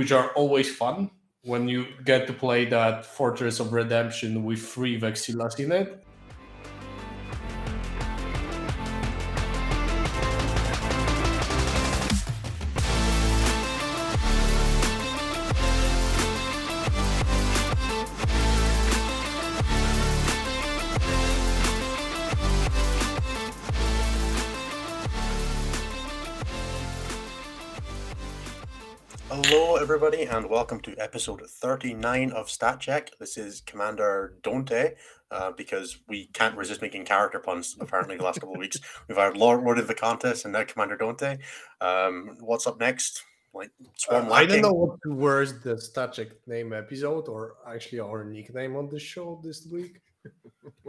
which are always fun when you get to play that Fortress of Redemption with three Vexillas in it. Everybody, and welcome to episode 39 of Stat Check. This is Commander Dante, uh, because we can't resist making character puns, apparently, the last couple of weeks. We've had Lord, Lord of the Contest and now Commander Dante. Um, what's up next? Like Swarm Uh, I don't know what worse the Static name episode or actually our nickname on the show this week.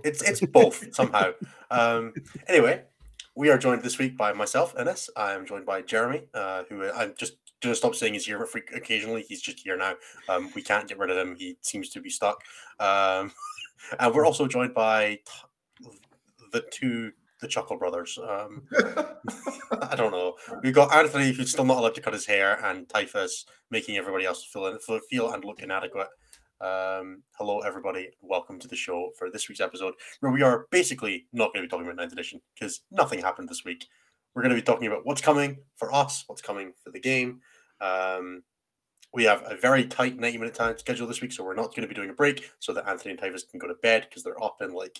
It's it's both somehow. Um, anyway, we are joined this week by myself, Innes. I am joined by Jeremy, uh, who I'm just to stop saying he's here occasionally. He's just here now. Um, we can't get rid of him. He seems to be stuck. Um, and we're also joined by the two the Chuckle Brothers. Um, I don't know. We've got Anthony, who's still not allowed to cut his hair, and Typhus making everybody else feel feel and look inadequate. Um, hello, everybody. Welcome to the show for this week's episode, where we are basically not going to be talking about ninth edition because nothing happened this week. We're going to be talking about what's coming for us, what's coming for the game. Um, we have a very tight 90 minute time schedule this week, so we're not going to be doing a break so that Anthony and Typhus can go to bed because they're up in like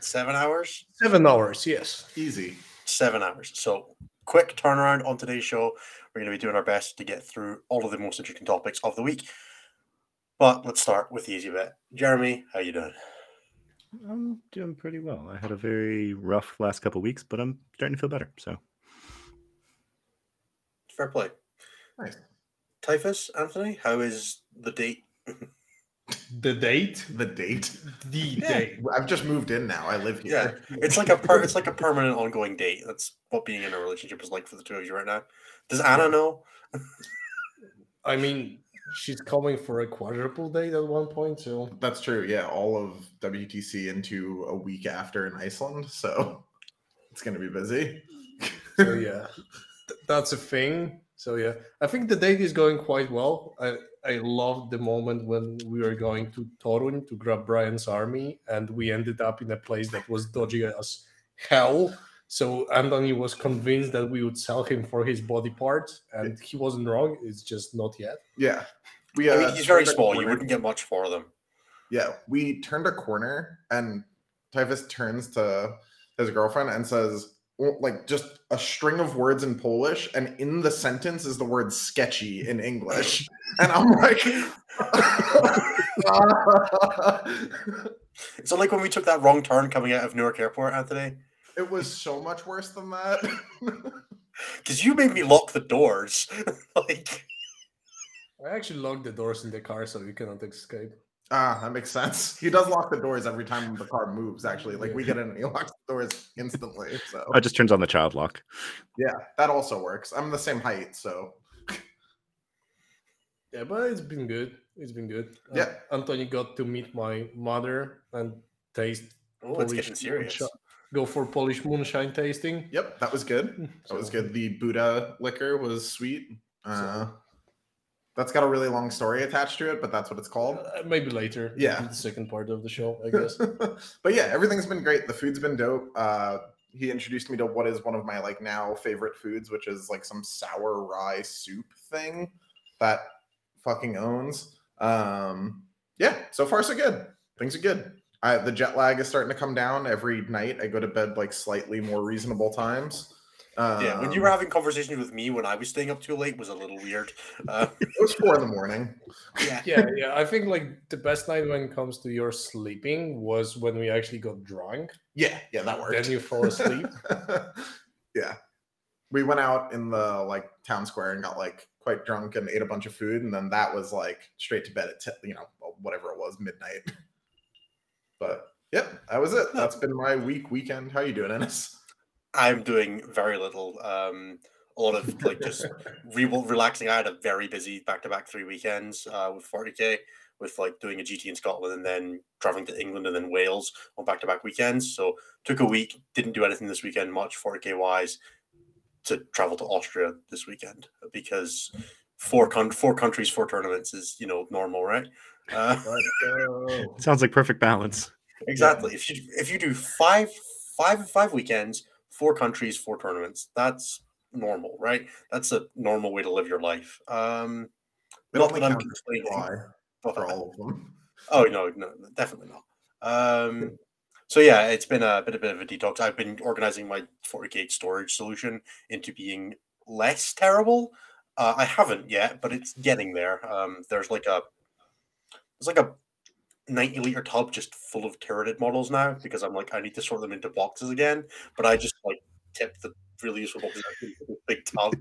seven hours. Seven hours, yes. Easy. Seven hours. So, quick turnaround on today's show. We're going to be doing our best to get through all of the most interesting topics of the week. But let's start with the easy bit. Jeremy, how you doing? I'm doing pretty well. I had a very rough last couple weeks, but I'm starting to feel better. So Fair play. Nice. Typhus, Anthony, how is the date? The date? The date. The Yeah. date. I've just moved in now. I live here. Yeah, here. it's like a per- it's like a permanent ongoing date. That's what being in a relationship is like for the two of you right now. Does Anna know? I mean, she's coming for a quadruple date at one point, so That's true. Yeah, all of WTC into a week after in Iceland, so it's gonna be busy. so yeah, th- that's a thing. So yeah, I think the date is going quite well. I I loved the moment when we were going to Torun to grab Brian's army, and we ended up in a place that was dodgy as hell. So Anthony was convinced that we would sell him for his body parts, and he wasn't wrong. It's just not yet. Yeah, we. I Uh, mean, he's very small. You wouldn't get much for them. Yeah, we turned a corner, and Typhus turns to his girlfriend and says, well, like, just a string of words in Polish, and in the sentence is the word sketchy in English. And I'm like, It's not like when we took that wrong turn coming out of Newark Airport, Anthony, it was so much worse than that. because you made me lock the doors. like, I actually locked the doors in the car so you cannot escape. Ah, that makes sense. He does lock the doors every time the car moves, actually. Like, we get in, he locks the doors instantly. So, it just turns on the child lock. yeah, that also works. I'm the same height, so Yeah, but it's been good. It's been good. Uh, Yeah. Anthony got to meet my mother and taste oh, it's getting serious. moonshine. Go for Polish moonshine tasting. yep, that was good. That was good. The Buddha liquor was sweet. Uh, that's got a really long story attached to it, but that's what it's called. Uh, maybe later. Yeah. the second part of the show, I guess. but yeah, everything's been great. The food's been dope. Uh, he introduced me to what is one of my like now favorite foods, which is like some sour rye soup thing that fucking owns. Um, yeah, so far so good. Things are good. I, the jet lag is starting to come down every night. I go to bed like slightly more reasonable times. Yeah, when you Um, were having conversations with me when I was staying up too late was a little weird. Uh, it was four in the morning. yeah, yeah, yeah. I think like the best night when it comes to your sleeping was when we actually got drunk. Yeah, yeah, that worked. Then you fall asleep. yeah. We went out in the like town square and got like quite drunk and ate a bunch of food, and then that was like straight to bed at t- you know whatever it was midnight. But yep, that was it. That's been my week weekend. How you doing, Innes? I'm doing very little. Um, a lot of like just re- relaxing. I had a very busy back-to-back three weekends uh, with 40k, with like doing a GT in Scotland and then traveling to England and then Wales on back-to-back weekends. So took a week, didn't do anything this weekend much 40k wise, to travel to Austria this weekend because four con- four countries, four tournaments is you know normal, right? Uh, Sounds like perfect balance. exactly. If you if you do five five five weekends, four countries, four tournaments, that's normal, right? That's a normal way to live your life. Um, not that I'm complaining. For all of them. Oh no, no, definitely not. Um, so yeah, it's been a bit a bit of a detox. I've been organizing my 40k storage solution into being less terrible. Uh, I haven't yet, but it's getting there. Um, there's like a there's like a 90 liter tub just full of Tyranid models now because I'm like I need to sort them into boxes again. But I just like tip the really useful boxes into this big tub.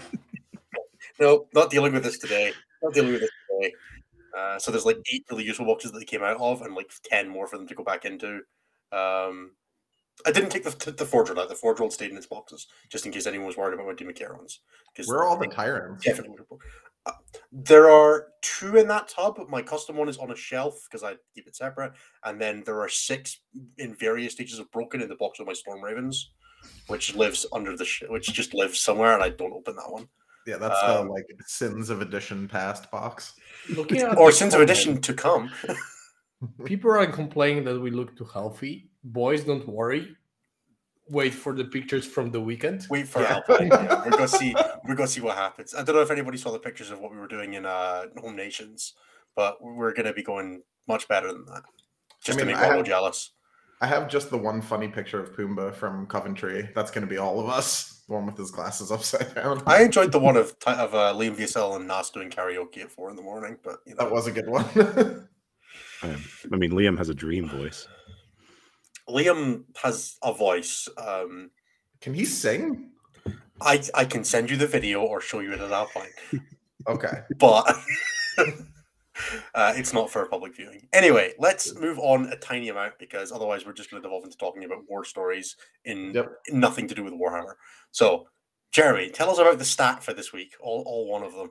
no, not dealing with this today. Not dealing with this today. Uh, so there's like eight really useful boxes that they came out of, and like ten more for them to go back into. Um, I didn't take the the Forge out. The Forge stayed in its boxes, just in case anyone was worried about my Demicarons. Because Where are all the tyrants? definitely uh, there are two in that tub. My custom one is on a shelf because I keep it separate, and then there are six in various stages of broken in the box of my Storm Ravens, which lives under the sh- which just lives somewhere, and I don't open that one. Yeah, that's Um, the like sins of edition past box. Looking at Or Sins of comment, Edition to come. People are complaining that we look too healthy. Boys, don't worry. Wait for the pictures from the weekend. Wait for Yeah. Alpine. Yeah, we're gonna see. We're gonna see what happens. I don't know if anybody saw the pictures of what we were doing in uh, Home Nations, but we're gonna be going much better than that. Just mean, to make I Wallow have- jealous. I have just the one funny picture of Pumbaa from Coventry. That's going to be all of us. The one with his glasses upside down. I enjoyed the one of Ty- of uh, Liam VSL and Nas doing karaoke at four in the morning, but you know, that was a good one. Um, I mean, Liam has a dream voice. Liam has a voice. Um, Can he sing? I I can send you the video or show you it at Alpine. Okay. but uh, it's not for public viewing. Anyway, let's move on a tiny amount because otherwise we're just going to devolve into talking about war stories in Yep. nothing to do with Warhammer. So, Jeremy, tell us about the stat for this week. All, all one of them.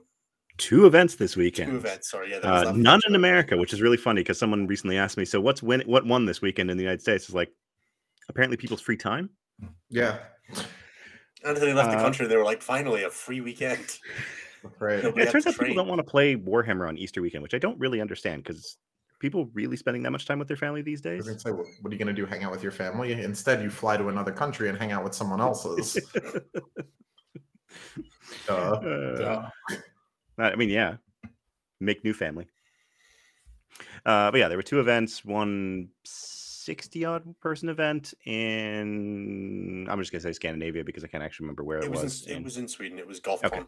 Two events this weekend. Two events. Sorry, yeah. there Uh, that none in one. America, which is really funny because someone recently asked me, "So what's win? What won this weekend in the United States?" Is like apparently people's free time. Yeah. Anthony left the Uh, country. They were like, finally, a free weekend. Right. Yeah, it turns to out people don't want to play Warhammer on Easter weekend, which I don't really understand because people really spending that much time with their family these days. gonna say, what what are you going to do? Hang out with your family? Instead, you fly to another country and hang out with someone else's. Duh. Uh, Yeah. I mean, yeah, make new family. Uh, but yeah, there were two events. One 60 odd person event in I'm just gonna say Scandinavia because I can't actually remember where it, It was, was. in, it was in Sweden. It was GothCon. Okay.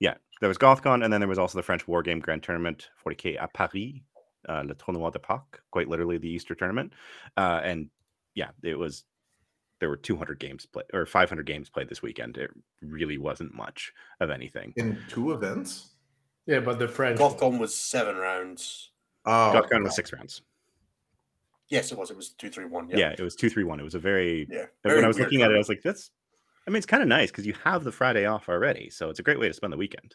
yeah, there was GothCon, and then there was also the French War Game Grand Tournament 40k à Paris, uh, Le Tournoi de Pâques, quite literally the Easter tournament. Uh, and yeah, it was there were 200 games played or 500 games played this weekend. It really wasn't much of anything. In two events? Yeah, but the French. one. GothCon was seven rounds. Oh, GothCon was six rounds. Yes, it was. It was two, three, one. Yeah, Yeah. it was two three one. It was a very Yeah. Very when I was looking at it, I was like, "That's." I mean, it's kind of nice because you have the Friday off already, so it's a great way to spend the weekend.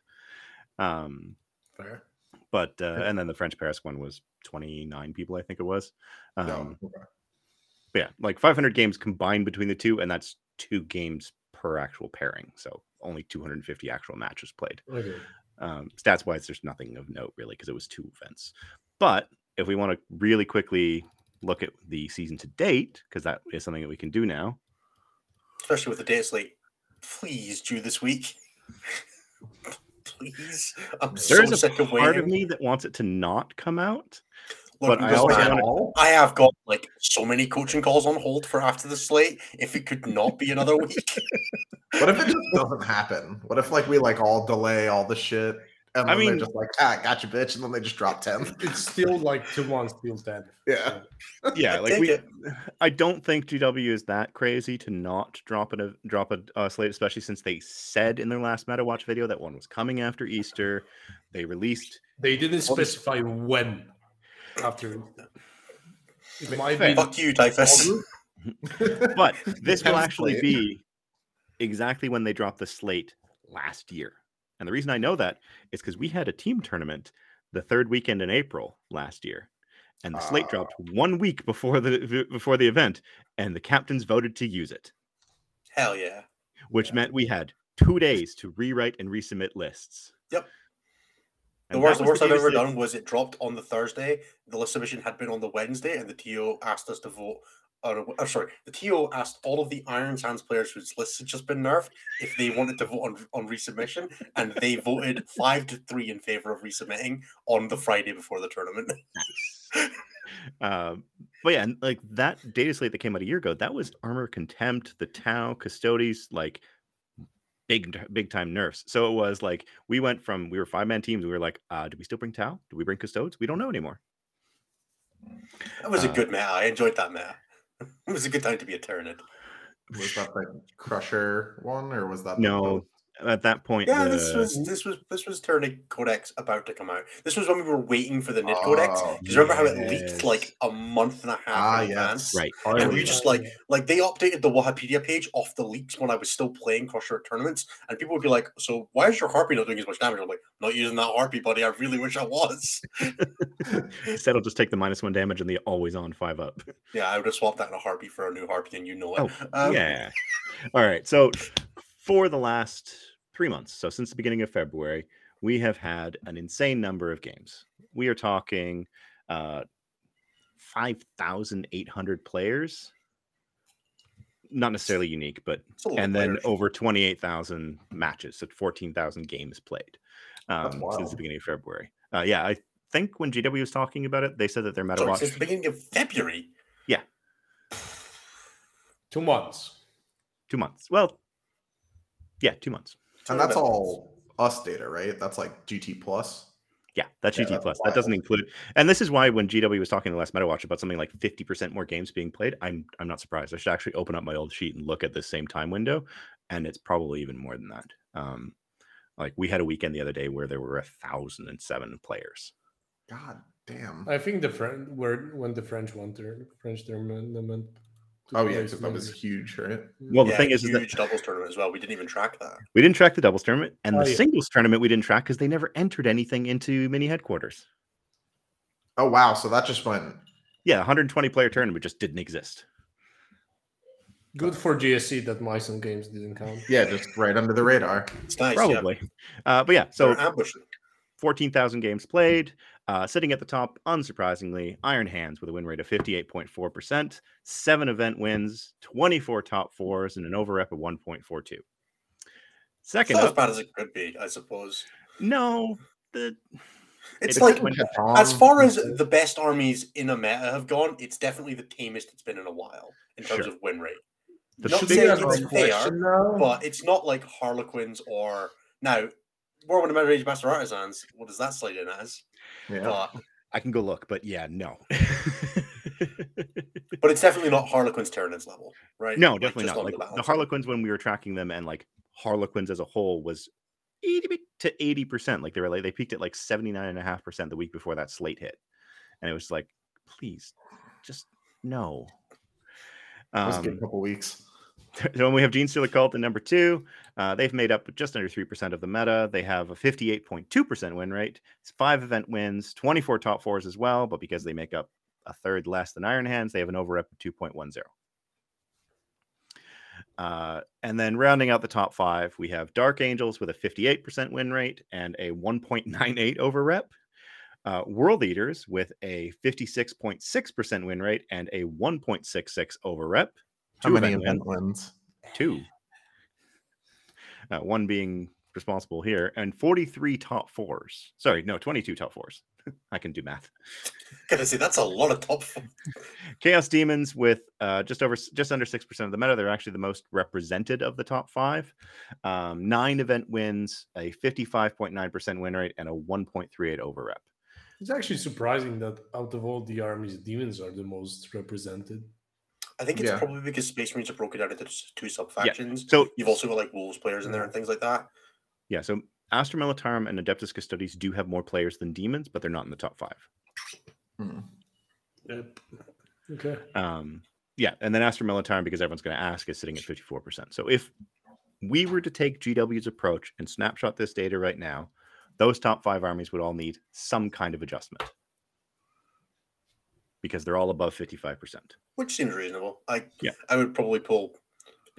Um, Fair. but uh, and then the French Paris one was twenty nine people, I think it was. Um, no. okay. but yeah, like five hundred games combined between the two, and that's two games per actual pairing, so only two hundred and fifty actual matches played. Okay. Um, stats wise, there's nothing of note really because it was two events. But if we want to really quickly look at the season to date, because that is something that we can do now. especially with the data slate. Please do this week. Please, I'm There so a sick of part waiting. of me that wants it to not come out. Look, but I also man, wanna- I have got like so many coaching calls on hold for after the slate. If it could not be another week, What if it just doesn't happen? What if like we like all delay all the shit and I mean- they're just like, ah, gotcha, bitch, and then they just drop ten. It's still like two months till ten. Yeah. Yeah, like we. it. I don't think GW is that crazy to not drop a drop a uh, slate, especially since they said in their last Meta Watch video that one was coming after Easter. They released. They didn't Well, this- specify when. After. It might Fair. be. fuck you, Typhus. But this will actually be exactly when they dropped the slate last year. And the reason I know that is because we had a team tournament the third weekend in April last year. And the slate Ah. dropped one week before the before the event, and the captains voted to use it. Hell yeah. which Yeah. meant we had two days to rewrite and resubmit lists. Yep. The worst, the worst I've ever done was it dropped on the Thursday. The list submission had been on the Wednesday, and the TO asked us to vote. Uh, oh, sorry, the TO asked all of the Iron Hands players whose lists had just been nerfed if they wanted to vote on, on resubmission, and they voted five to three in favor of resubmitting on the Friday before the tournament. Um, but yeah, and like that data slate that came out a year ago, that was armor contempt, the Tau, Custodes, like big big time nerfs. So it was like we went from we were five man teams. We were like, uh, do we still bring Tau? Do we bring Custodes? We don't know anymore. That was a Uh, good meta. I enjoyed that meta. It was a good time to be a Tyranid. Was that the Crusher one, or was that No, Pope? At that point, Yeah, this was this was this was Turning Codex about to come out. This was when we were waiting for the Nid Codex. Oh, Because remember how it leaked like a month and a half Ah, in advance? yes. right. Oh, And we yeah. just like like they updated the Wahapedia page off the leaks when I was still playing Crusher at tournaments, and people would be like, "So why is your harpy not doing as much damage?" I'm like, "Not using that harpy, buddy. I really wish I was." Instead, I'll just take the minus one damage and the always on five up. yeah, I would have swapped that in a harpy for a new harpy, and you know it. Oh, Um, yeah. All right. So for the last three months, so since the beginning of February, we have had an insane number of games. We are talking uh, 5,800 players. Not necessarily unique, but and then over 28,000 matches, so 14,000 games played um, since the beginning of February. Uh, yeah, I think when GW was talking about it, they said that their meta watch. since the beginning of February. Yeah. Two months. two months. Well, yeah, two months. and that's all us data, right? That's like GT plus. Yeah, that's Yeah, GT that's plus. That doesn't include, and this is why when GW was talking to last Meta Watch about something like fifty percent more games being played, I'm I'm not surprised. I should actually open up my old sheet and look at the same time window, and it's probably even more than that. Um, like we had a weekend the other day where there were a thousand and seven players. God damn. I think the French were when the French won their French tournament. Took Oh yeah, because that was maybe. huge, right? Well, the Yeah, thing is, is huge that doubles tournament as well. We didn't even track that. we didn't track the doubles tournament, and Oh, the yeah. singles tournament we didn't track because they never entered anything into mini headquarters. Oh wow, so that just went. Yeah, 120 player tournament just didn't exist. Good for GSC that Myson games didn't count. Yeah, just right under the radar. It's nice. yeah. Probably, uh, but yeah. So They're 14,000 games played. Uh, sitting at the top, unsurprisingly, Iron Hands with a win rate of 58.4%, seven event wins, 24 top fours, and an over rep of 1.42. It's Second not as bad as it could be, I suppose. no, the It's It like as far as the best armies in a meta have gone, it's definitely the tamest it's been in a while in terms Sure. of win rate. the Not saying it's fair, but it's not like Harlequins or now Whirlwind of Rage Master Artisans. What does that slide in as? Yeah. But, I can go look, but yeah, no. but it's definitely not Harlequins Tyranids level, right? no, definitely just not. Like the balance. Harlequins, when we were tracking them, and like Harlequins as a whole was 80 to 80 percent. Like they were like they peaked at like 79 and a half percent the week before that slate hit, and it was like, please, just no. It was a good Um, couple weeks. when we have Gene Stealer Cult at number two, uh, they've made up just under 3% of the meta. They have a 58.2% win rate. It's five event wins, 24 top fours as well, but because they make up a third less than Iron Hands, they have an overrep of 2.10. Uh, and then rounding out the top five, we have Dark Angels with a 58% win rate and a 1.98 overrep. Uh, World Eaters with a 56.6% win rate and a 1.66 over rep. How many event event wins? two. Uh, one being responsible here, and 43 top fours. Sorry, no, 22 top fours. I can do math. Gotta say that's a lot of top. four. Chaos Demons with uh, just over, just under six percent of the meta. They're actually the most represented of the top five. Um, nine event wins, a 55.9 percent win rate, and a 1.38 over rep. It's actually surprising that out of all the armies, demons are the most represented. I think it's Yeah. probably because Space Marines are broken down into two sub factions. So You've also got like Wolves players in there and things like that. yeah, so Astra Militarum and Adeptus Custodes do have more players than demons, but they're not in the top five. Hmm. Yep. Okay. Um, yeah, and then Astra Militarum, because everyone's going to ask, is sitting at 54%. So if we were to take GW's approach and snapshot this data right now, those top five armies would all need some kind of adjustment because they're all above 55%. which seems reasonable. I Yeah. I would probably pull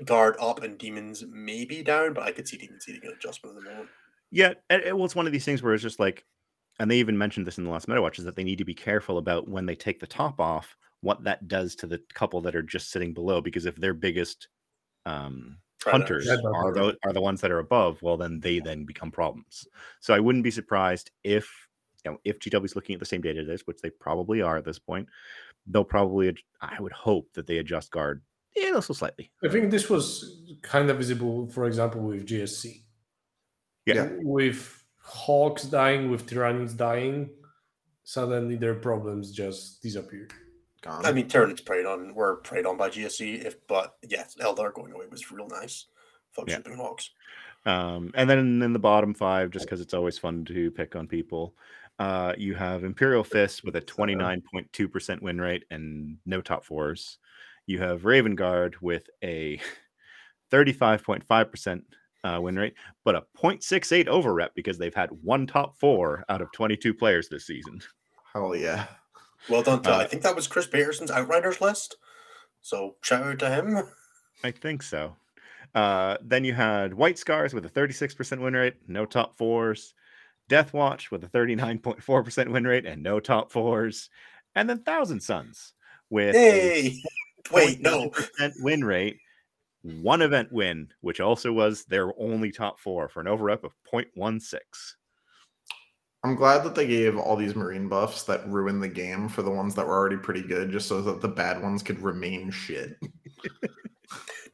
guard up and demons maybe down, but I could see demons needing an adjustment at the moment. Yeah, it, well, it's one of these things where it's just like, and they even mentioned this in the last Meta Watch, is that they need to be careful about when they take the top off, what that does to the couple that are just sitting below. Because if their biggest um, hunters are the are the ones that are above, well, then they then become problems. So I wouldn't be surprised if you know if GW is looking at the same data as this, which they probably are at this point. They'll probably, ad- I would hope that they adjust guard, yeah, also slightly. I think this was kind of visible, for example, with GSC. Yeah. With Hawks dying, with Tyranids dying, suddenly their problems just disappear. Gone. I mean, Tyranids preyed on were preyed on by GSC, if but yes, Eldar going away was real nice. Fuck Yeah. shipping hawks. Um, and then in the bottom five, just because it's always fun to pick on people, uh, you have Imperial Fist with a 29.2% win rate and no top fours. You have Raven Guard with a 35.5% uh, win rate, but a 0.68 over rep because they've had one top four out of 22 players this season. Hell yeah. Well done to Uh, I think that was Chris Peterson's Outriders list. So shout out to him. I think so. Uh, then you had White Scars with a 36% win rate, no top fours. Death Watch with a 39.4% win rate and no top fours. And then Thousand Suns with a Hey, wait, no. 0.9% win rate, one event win, which also was their only top four for an over rep of 0.16. I'm glad that they gave all these marine buffs that ruined the game for the ones that were already pretty good, just so that the bad ones could remain shit.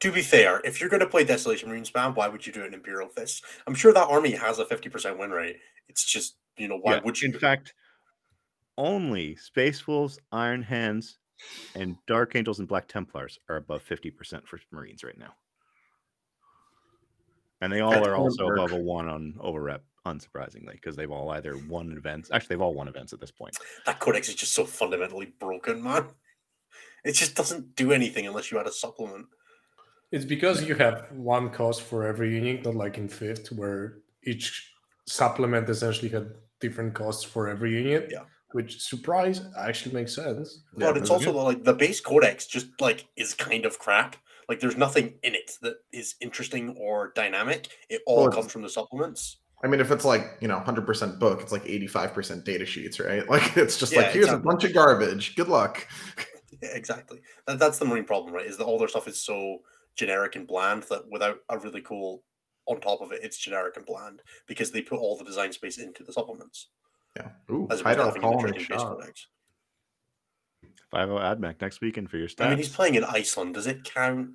To be fair, if you're going to play Desolation Marine spam, why would you do it in Imperial Fist? I'm sure that army has a 50% win rate. It's just, you know, why Yeah, would you? In fact, only Space Wolves, Iron Hands, and Dark Angels and Black Templars are above 50% for Marines right now. And they all That's are also perk. above a one on over rep, unsurprisingly, because they've all either won events. Actually, they've all won events at this point. that codex is just so fundamentally broken, man. It just doesn't do anything unless you add a supplement. It's because you have one cost for every unit, not like in fifth, where each supplement essentially had different costs for every unit. Yeah. Which surprise actually makes sense. Yeah, but it's that's also like the base codex just like is kind of crap. Like there's nothing in it that is interesting or dynamic. It all Well, comes from the supplements. I mean, if it's like, you know, 100% book, it's like 85% data sheets, right? Like, it's just Yeah, like, here's exactly. a bunch of garbage. Good luck. Yeah, exactly. That, that's the marine problem, right? Is that all their stuff is so generic and bland that without a really cool on top of it, it's generic and bland because they put all the design space into the supplements Yeah. Ooh, as opposed to Hydra having an calling a interesting base shot. codex. 5 AdMac next weekend for your stats. I mean, he's playing in Iceland. Does it count?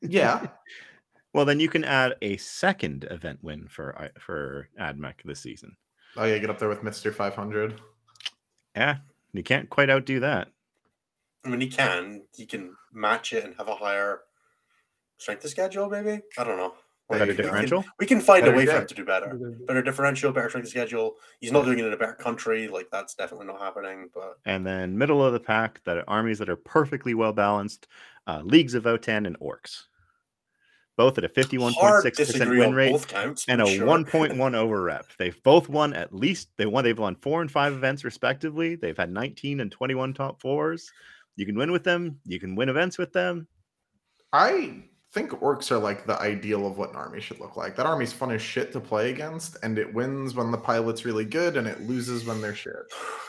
Yeah. well, then you can add a second event win for I- for AdMac this season. Oh, yeah, get up there with Mr. 500. Yeah, you can't quite outdo that. I mean, he can. He can match it and have a higher strength of schedule, maybe? I don't know. There Better you go. differential. We can find Better a way for him to do better. Better differential, better strength of schedule. He's not doing it in a better country. Like, that's definitely not happening. But and then middle of the pack that are armies that are perfectly well balanced uh, leagues of Votann and orcs both at a 51.6% win rate counts. and a sure. 1.1 over rep they've both won at least they won they've won four and five events respectively they've had 19 and 21 top fours you can win with them you can win events with them I think orcs are like the ideal of what an army should look like. That army's fun as shit to play against, and it wins when the pilot's really good, and it loses when they're shit.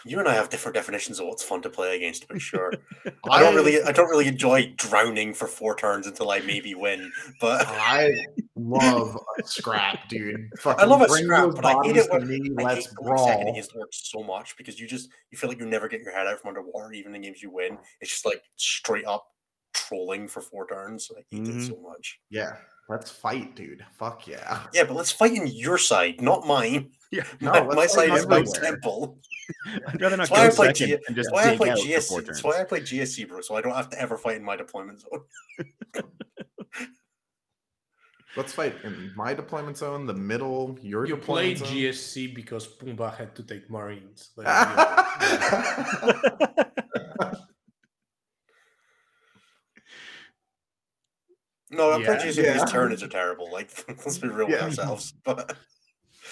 You and I have different definitions of what's fun to play against, be sure. I don't really, I don't really enjoy drowning for four turns until I maybe win. But I love scrap, dude. Fucking I love a scrap, but I hate it when me. I Let's hate second brawl. against orcs so much because you just you feel like you never get your head out from underwater, even in games you win. It's just like straight up trolling for four turns. I hate Mhm. it so much. Yeah, let's fight, dude. Fuck yeah. Yeah, but let's fight in your side, not mine. yeah No, my, my side is my temple. i'd rather not That's why I go play second G- and just That's why I play out for four GSC. turns That's why I play GSC, bro. So I don't have to ever fight in my deployment zone. Let's fight in my deployment zone, the middle, your You played deployment zone. GSC because Pumba had to take Marines. Let's be honest. No, I'm Yeah. GSC because Yeah. turns are terrible. Like, let's be real with ourselves. But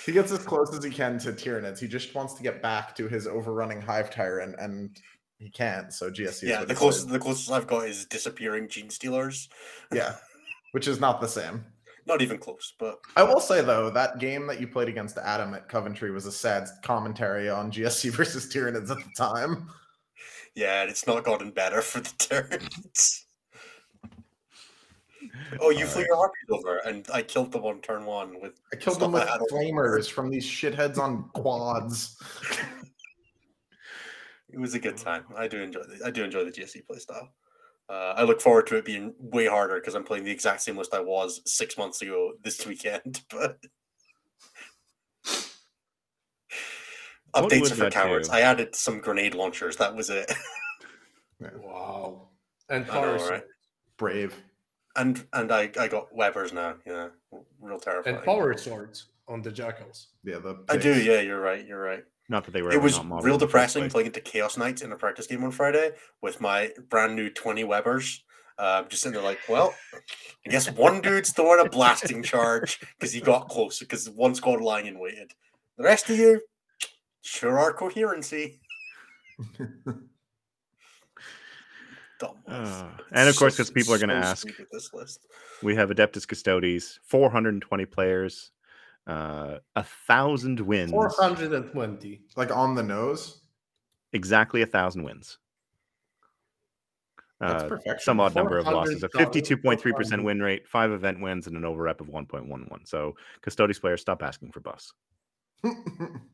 he gets as close as he can to Tyranids. He just wants to get back to his overrunning hive tyrant, and he can't. So GSC. Yeah, the closest plays. the closest I've got is disappearing gene stealers. Yeah, which is not the same. Not even close, but I will say though that game that you played against Adam at Coventry was a sad commentary on GSC versus Tyranids at the time. yeah, it's not gotten better for the turns. Oh, you flew your harpies over, and I killed them on turn one with. I killed them with I flamers from these shitheads on quads. It was a good time. I do enjoy. The, I do enjoy the GSC playstyle. Uh, I look forward to it being way harder because I'm playing the exact same list I was six months ago this weekend. But updates are for cowards. do? I added some grenade launchers. That was it. Wow. And I know, right? Brave. And and I I got Webbers now. Yeah, real terrifying. And power swords on the jackals. Yeah, the I do. Yeah, you're right. You're right. Not that they were. it was not real in the first depressing playing into Chaos Knights in a practice game on Friday with my brand new 20 Webbers. Uh, just sitting there like, well, I guess one dude's throwing a blasting charge because he got close because one squad lying in waited. The rest of you sure are coherency. Dumb list. Uh, and of So- course, because people are going to so ask, this list. we have Adeptus Custodes, 420 players, uh, a thousand wins, 420. Like on the nose. exactly a thousand wins. That's Uh, perfection. some odd number of losses, a 52.3% win rate, five event wins, and an overrep of 1.11. So, Custodes players, stop asking for buffs.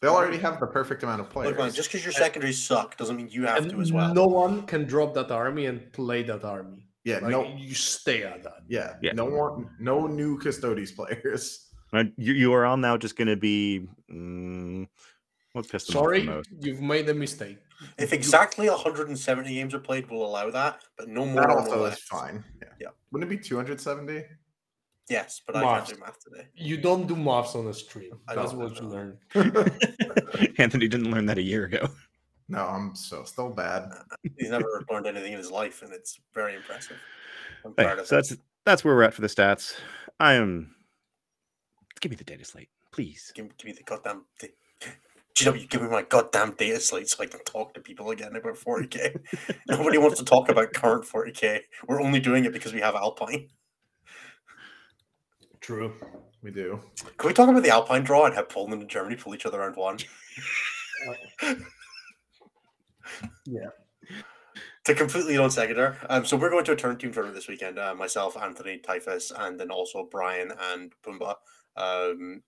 they already have the perfect amount of players. Look, man, just because your secondaries suck doesn't mean you have And to as well. no one can drop that army and play that army. yeah, Like, no, you stay at that. yeah, Yeah. no more, no new Custodes players. And you, you are all now just going to be. Mm, what pissed them off the Sorry, most? you've made a mistake. If exactly 170 games are played, we'll allow that, but no more That also is fine. Yeah. Yeah. Wouldn't it be 270? Yes, but I Maths. can't do math today. You don't do maths on a stream. I That's don't, what you learn. Anthony didn't learn that a year ago. no, I'm so still bad. He's never learned anything in his life, and it's very impressive. I'm Hey, of so that's that's where we're at for the stats. I am. Give me the data slate, please. Give, give me the goddamn thing. GW, give me my goddamn data slate so I can talk to people again about 40k. Nobody wants to talk about current 40k. We're only doing it because we have Alpine. True. We do. Can we talk about the Alpine draw and have Poland and Germany pull each other around one? yeah. To completely on Segator. Um, so we're going to a turn team tournament this weekend. Uh, myself, Anthony, Typhus, and then also Brian and Pumba. Um,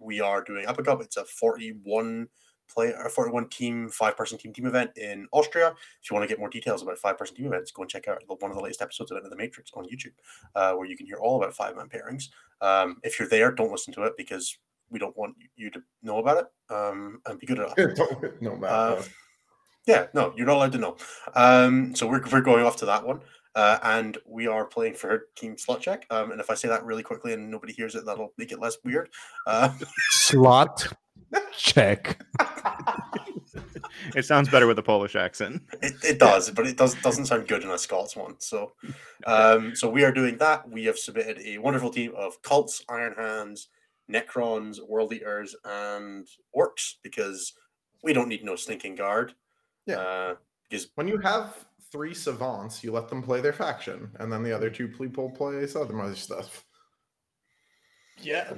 we are doing Upper Cup. It's a 41- play a 41 team, five person team team event in Austria. If you want to get more details about five person team events, go and check out one of the latest episodes of Into the Matrix on YouTube, uh, where you can hear all about five man pairings. Um, if you're there, don't listen to it because we don't want you to know about it um, and be good enough. no. Uh, yeah, no, you're not allowed to know. Um, so we're, we're going off to that one. Uh, and we are playing for team slot check. Um, and if I say that really quickly and nobody hears it, that'll make it less weird. Uh, slot check. It sounds better with a Polish accent. it, it does, but it does, doesn't sound good in a Scots one. So, um, so we are doing that. We have submitted a wonderful team of cults, Iron Hands, Necrons, World Eaters, and Orcs because we don't need no stinking guard. Yeah. Uh, because when you have three savants, you let them play their faction, and then the other two people play some other stuff. Yeah.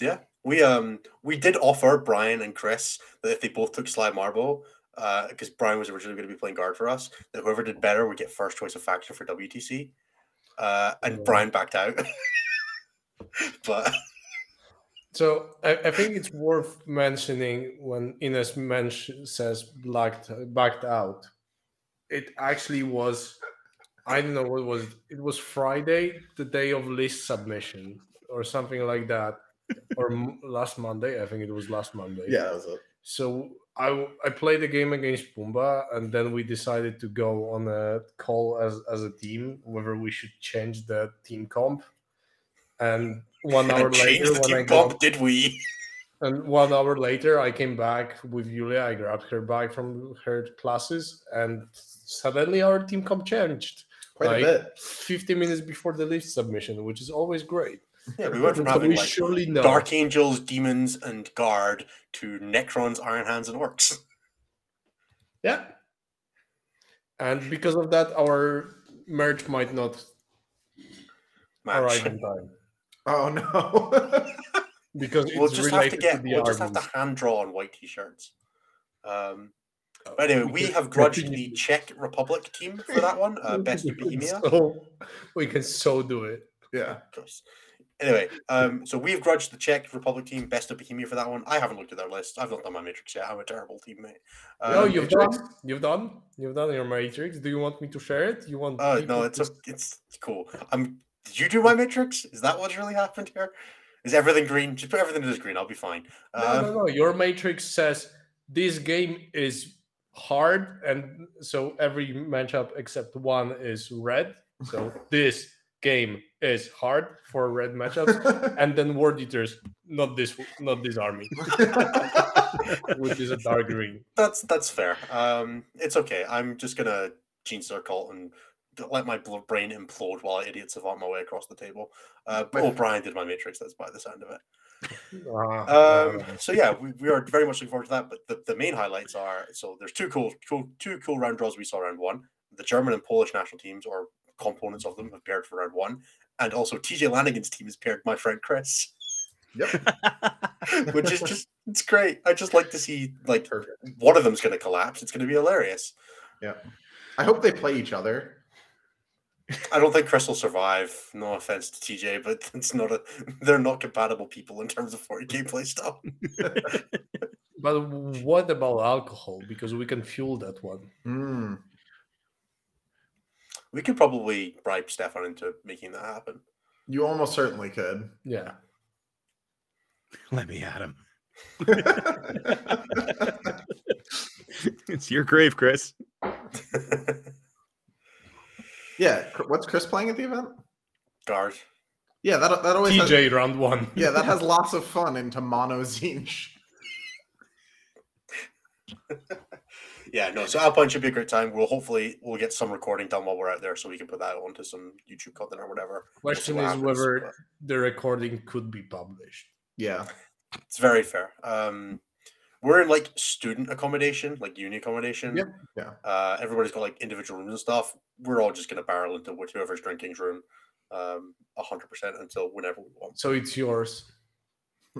Yeah, we um we did offer Brian and Chris that if they both took Sly Marbo, uh, because Brian was originally going to be playing guard for us, that whoever did better would get first choice of faction for WTC. Uh, and Yeah. Brian backed out. but So I, I think it's worth mentioning when Innes mention, says blacked backed out. It actually was I don't know what was it was Friday, the day of list submission or something like that, or m- last Monday. I think it was last Monday. Yeah, that was it. So I I played a game against Pumba, and then we decided to go on a call as as a team whether we should change the team comp. And one hour later, when I team got did we? and one hour later, I came back with Julia. I grabbed her bag from her classes, and suddenly our team comp changed. Quite Like, a bit. 50 minutes before the list submission, which is always great. Yeah, we went from having we like surely know. Dark Angels, Demons, and Guard to Necrons, Iron Hands, and Orcs. Yeah. And because of that, our merch might not match. arrive in time Oh no. because we'll just have to get. the we'll just have to hand draw on white t-shirts. Um, Uh, but anyway, we can have grudged the Czech Republic team for that one. Uh, best of we can Bohemia. so, we can so do it. yeah. Anyway, um, so we've grudged the Czech Republic team best of Bohemia for that one. I haven't looked at their list. I've not done my matrix yet. I'm a terrible teammate. no, Um, you've done. You've done. You've done your matrix. Do you want me to share it? You want? Uh, no, to it's a, it's cool. Um, did you do my matrix? Is that what's really happened here? Is everything green? Just put everything in as green. I'll be fine. No, Um, no, no. Your matrix says this game is hard, and so every matchup except one is red. So this game is hard for red matchups, and then world eaters, not this, not this army, which is a dark green. That's that's fair. Um, it's okay. I'm just gonna gene circle and let my brain implode while idiots idiot savant my way across the table. Uh, My oh, f- Brian did my matrix. That's by the sound of it. Ah, Um, so yeah, we, we are very much looking forward to that. But the, the main highlights are so there's two cool, cool, two cool round draws we saw round one. The German and Polish national teams or components of them have paired for round one, and also TJ Lanigan's team has paired my friend Chris, Yep. which is just it's great. I just like to see like Perfect. one of them's going to collapse. It's going to be hilarious. Yeah. I hope they play each other. I don't think Chris will survive. No offense to TJ, but it's not a. They're not compatible people in terms of 40k play style. but what about alcohol? Because we can fuel that one. Hmm. We could probably bribe Stefan into making that happen. You almost certainly could. Yeah. Let me at him. it's your grave, Chris. yeah. What's Chris playing at the event? Guard. Yeah, that that always has, TJ round one. yeah that has lots of fun into mono Tzeentch. Yeah, no. So Alpine should be a great time. We'll hopefully we'll get some recording done while we're out there, so we can put that onto some YouTube content or whatever. Question what is happens, whether but the recording could be published. Yeah. it's very fair. Um, we're in like student accommodation, like uni accommodation. Yep. Yeah. Uh, everybody's got like individual rooms and stuff. We're all just gonna barrel into whoever's drinking's room, um, hundred percent until whenever we want. So it's yours.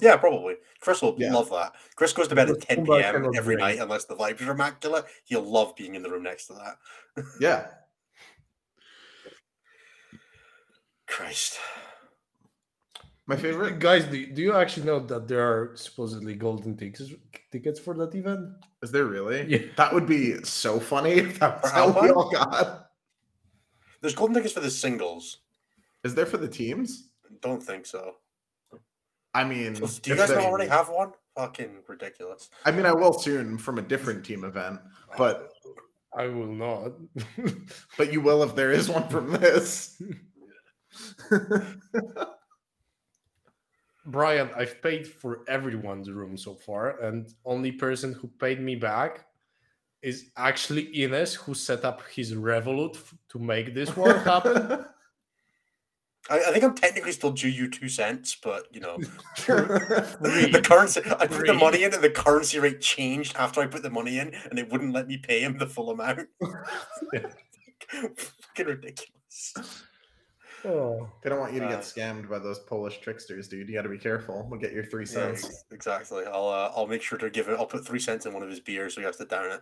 Yeah, probably. Chris will Yeah. love that. Chris goes to bed at 10 p.m. every drink. night unless the vibes are immaculate. He'll love being in the room next to that. Yeah. Christ. My favorite Guys, do, do you actually know that there are supposedly golden tickets tickets for that event? is there really? Yeah. That would be so funny if that was For how we Alpine? all got. There's golden tickets for the singles. Is there for the teams? Don't think so. I mean, Do you guys not they- already have one? Fucking ridiculous. I mean, I will soon from a different team event, but I will not. but you will if there is one from this. Brian, I've paid for everyone's room so far, and only person who paid me back is actually Innes, who set up his Revolut f- to make this work happen. I, I think I'm technically still due you two cents, but you know, the currency. I put the money in, and the currency rate changed after I put the money in, and it wouldn't let me pay him the full amount. Fucking ridiculous. Oh. They don't want you to Uh, get scammed by those Polish tricksters, dude. You got to be careful. We'll get your three cents. ex- exactly. I'll uh, I'll make sure to give it. I'll put three cents in one of his beers, so he has to down it.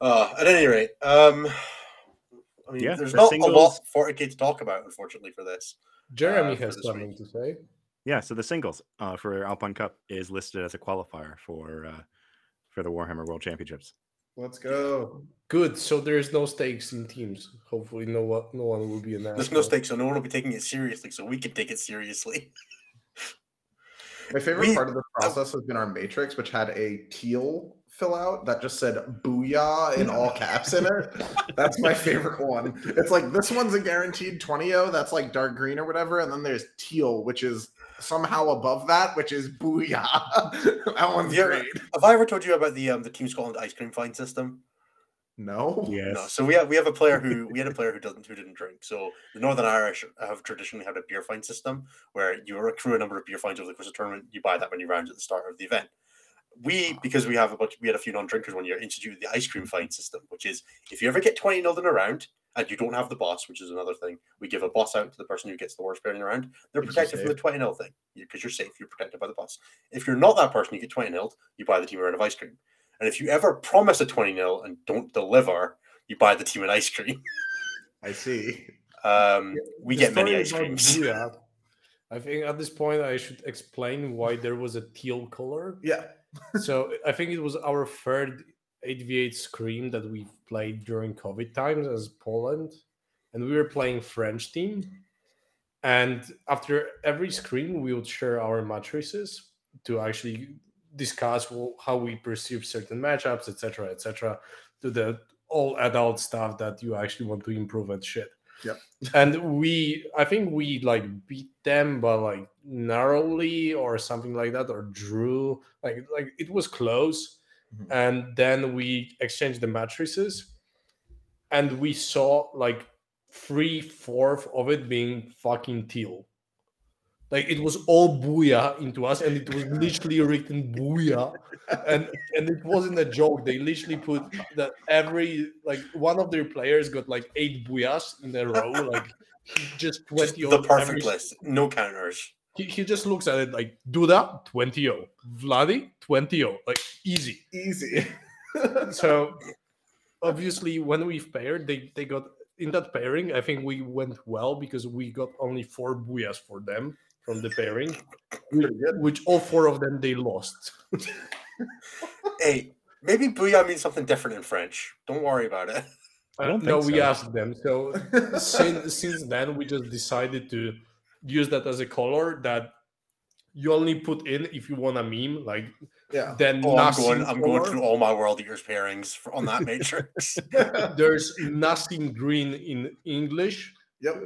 Uh, at any rate, um, I mean, Yeah, there's the not a lot for 40k to talk about, unfortunately, for this. Jeremy Uh, for has this something week. to say. Yeah, so the singles uh, for Alpine Cup is listed as a qualifier for uh, for the Warhammer World Championships. Let's go. Good. So there's no stakes in teams. Hopefully, no one, no one will be an There's no stakes, so no one will be taking it seriously, so we can take it seriously. My favorite We- part of the process has been our matrix, which had a teal fill out that just said "booyah" in all caps in it. That's my favorite one. It's like this one's a guaranteed 20 that's like dark green or whatever, and then there's teal, which is somehow above that, which is booyah. that one's Yeah, great. Have I ever told you about the um, the Team Scotland ice cream fine system? No. Yes. No. So we have we have a player who we had a player who doesn't who didn't drink. So the Northern Irish have traditionally had a beer fine system where you accrue a number of beer fines over the course of the tournament. You buy that many rounds at the start of the event. We because we have a bunch we had a few non-drinkers one year instituted the ice cream fine system, which is if you ever get 20 nilled in a round, and you don't have the boss, which is another thing, we give a boss out to the person who gets the worst pairing around. They're Keeps protected from the 20 nil thing because you're safe. You're protected by the boss. If you're not that person, you get 20 nil, you buy the team a round of ice cream. And if you ever promise a 20 nil and don't deliver, you buy the team an ice cream. I see. Um, we The get many ice about creams. Booyah, I think at this point I should explain why there was a teal color. Yeah. so I think it was our third 8v8 scrim that we played during COVID times as Poland, and we were playing French team. And after every scrim, we would share our matrices to actually discuss how we perceive certain matchups, etc., etc., to the all adult stuff that you actually want to improve at shit. Yep. and we, I think we like beat them, but like narrowly or something like that, or drew. Like like it was close, Mhm. and then we exchanged the matrices, and we saw like three fourth of it being fucking teal. Like it was all booyah into us, and it was literally written booyah, and and it wasn't a joke. They literally put that every like one of their players got like eight booyahs in a row, like he just Just twenty. the perfect every- list. No counters. He, he just looks at it like Duda twenty o, Vladi twenty o, like easy. Easy. So obviously, when we've paired, they they got in that pairing. I think we went well because we got only four booyahs for them from the pairing, which all four of them they lost. Hey, maybe booyah means something different in French. Don't worry about it. I don't know. think we so. asked them. So since since then, we just decided to use that as a color that you only put in if you want a meme. Like Yeah. then Oh, I'm nothing going. I'm going through all my World Eaters pairings for, on that matrix. There's nothing green in English. Yep.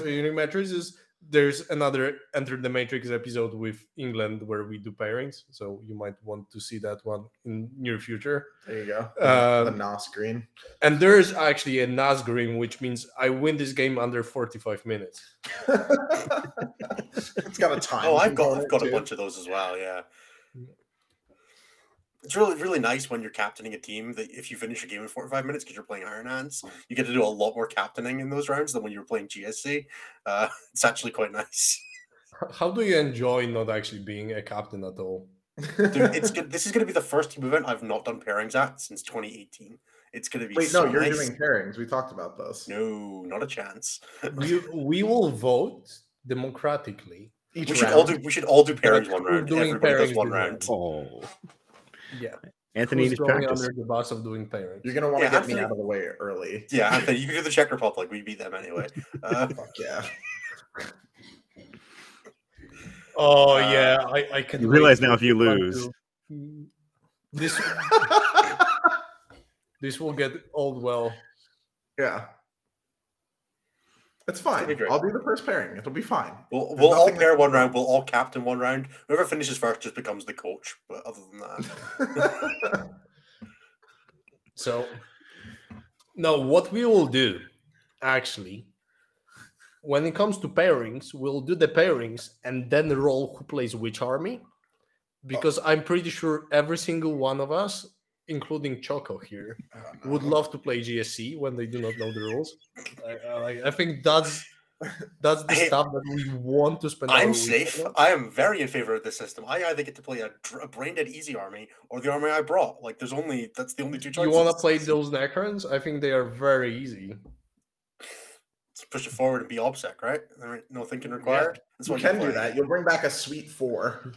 uh, Unique matrices. There's another Enter the Matrix episode with England where we do pairings, so you might want to see that one in near future. There you go. Um, the NOS green. And there's actually a NAS green, which means I win this game under 45 minutes. it's got a time. oh, I've got. I've got a bunch of those as well. Yeah. It's really, really nice when you're captaining a team that if you finish a game in 45 minutes because you're playing Iron Hands, you get to do a lot more captaining in those rounds than when you were playing GSC. Uh, it's actually quite nice. How do you enjoy not actually being a captain at all? Dude, it's good. This is going to be the first team event I've not done pairings at since 2018. It's going to be Wait, so no, you're nice. doing pairings. We talked about this. No, not a chance. We, we will vote democratically. Each We should all do. We should all do pairings Like, one round. doing Everybody does pairings one this round. Oh, Yeah. Anthony Who's needs going practice. under the bus of doing pairings? You're gonna want to Yeah, get me out of the way early. Yeah, Anthony, you can do the Czech Republic. We beat them anyway. Uh, Fuck yeah. Oh Uh, yeah, I, I can. You realize now if you lose- to- this this will get old well. yeah. It's fine. be. I'll do the first pairing. It'll be fine. we'll we'll all nothing pair that- one round. We'll all captain one round. Whoever finishes first just becomes the coach. But other than that, So, now what we will do, actually, when it comes to pairings, we'll do the pairings and then the roll who plays which army, because oh. I'm pretty sure every single one of us, including Choco here, Oh, would love to play GSC when they do not know the rules. I, uh, I, I think that's that's the I- stuff that we want to spend. I'm safe. I am very in favor of this system. I either get to play a, dr- a brain dead easy army or the army I brought. Like, there's only that's the only two choices. You want to play those Necrons? I think they are very easy. Let's push it forward and be obsec, right? No thinking required. That's what You what can do that. You'll bring back a sweet four.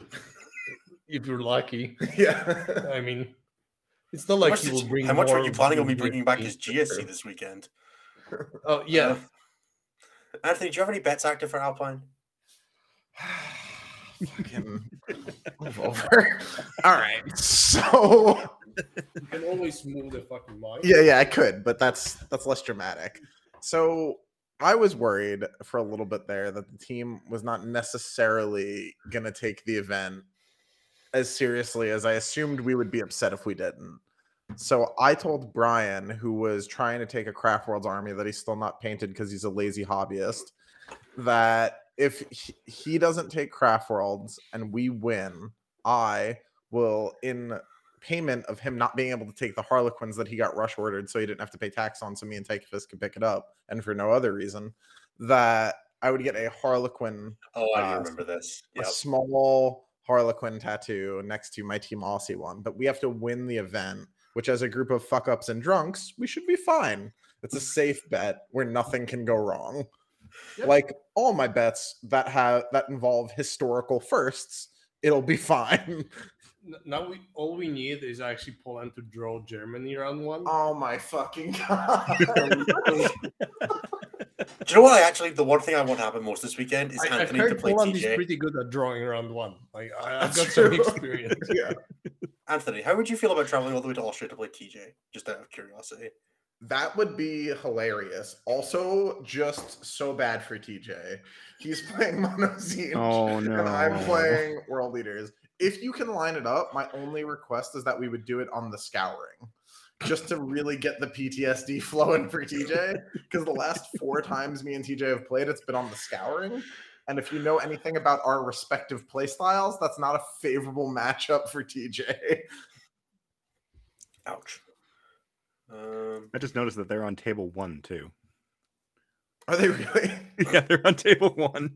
If you're lucky. yeah. I mean, it's not like much, he will bring. how much were more you planning on me bringing back as GSC this weekend? Oh yeah, Uh, Anthony, do you have any bets active for Alpine? Fucking move over. All right. So you can always move the fucking mic. yeah, yeah, I could, but that's that's less dramatic. So I was worried for a little bit there that the team was not necessarily gonna take the event as seriously as I assumed we would be upset if we didn't. So I told Brian, who was trying to take a Craft Worlds army that he's still not painted because he's a lazy hobbyist, that if he, doesn't take Craft Worlds and we win, I will in payment of him not being able to take the Harlequins that he got rush ordered, so he didn't have to pay tax on, so me and Tychus could pick it up, and for no other reason, that I would get a Harlequin, Oh, I Uh, remember this. a small Harlequin tattoo next to my Team Aussie one. But we have to win the event, which as a group of fuck ups and drunks, we should be fine. It's a safe bet where nothing can go wrong. Yep. Like all my bets that have that involve historical firsts, it'll be fine. Now we all we need is actually Poland to draw Germany round one. Oh my fucking god. Do you know what? I actually, the one thing I want to happen most this weekend is I, I've Anthony to heard play Poland is pretty good at drawing round one. Like I, I've That's got some experience. yeah. Anthony, how would you feel about traveling all the way to Austria to play TJ? Just out of curiosity. That would be hilarious. Also, just so bad for TJ. He's playing Mono Siege, Oh no! and I'm playing World Eaters. If you can line it up, my only request is that we would do it on the scouring, just to really get the PTSD flowing for TJ. Because the last four times me and TJ have played, it's been on the scouring. And if you know anything about our respective play styles, that's not a favorable matchup for TJ. Ouch. Um, I just noticed that they're on table one too. Are they really? yeah, they're on table one.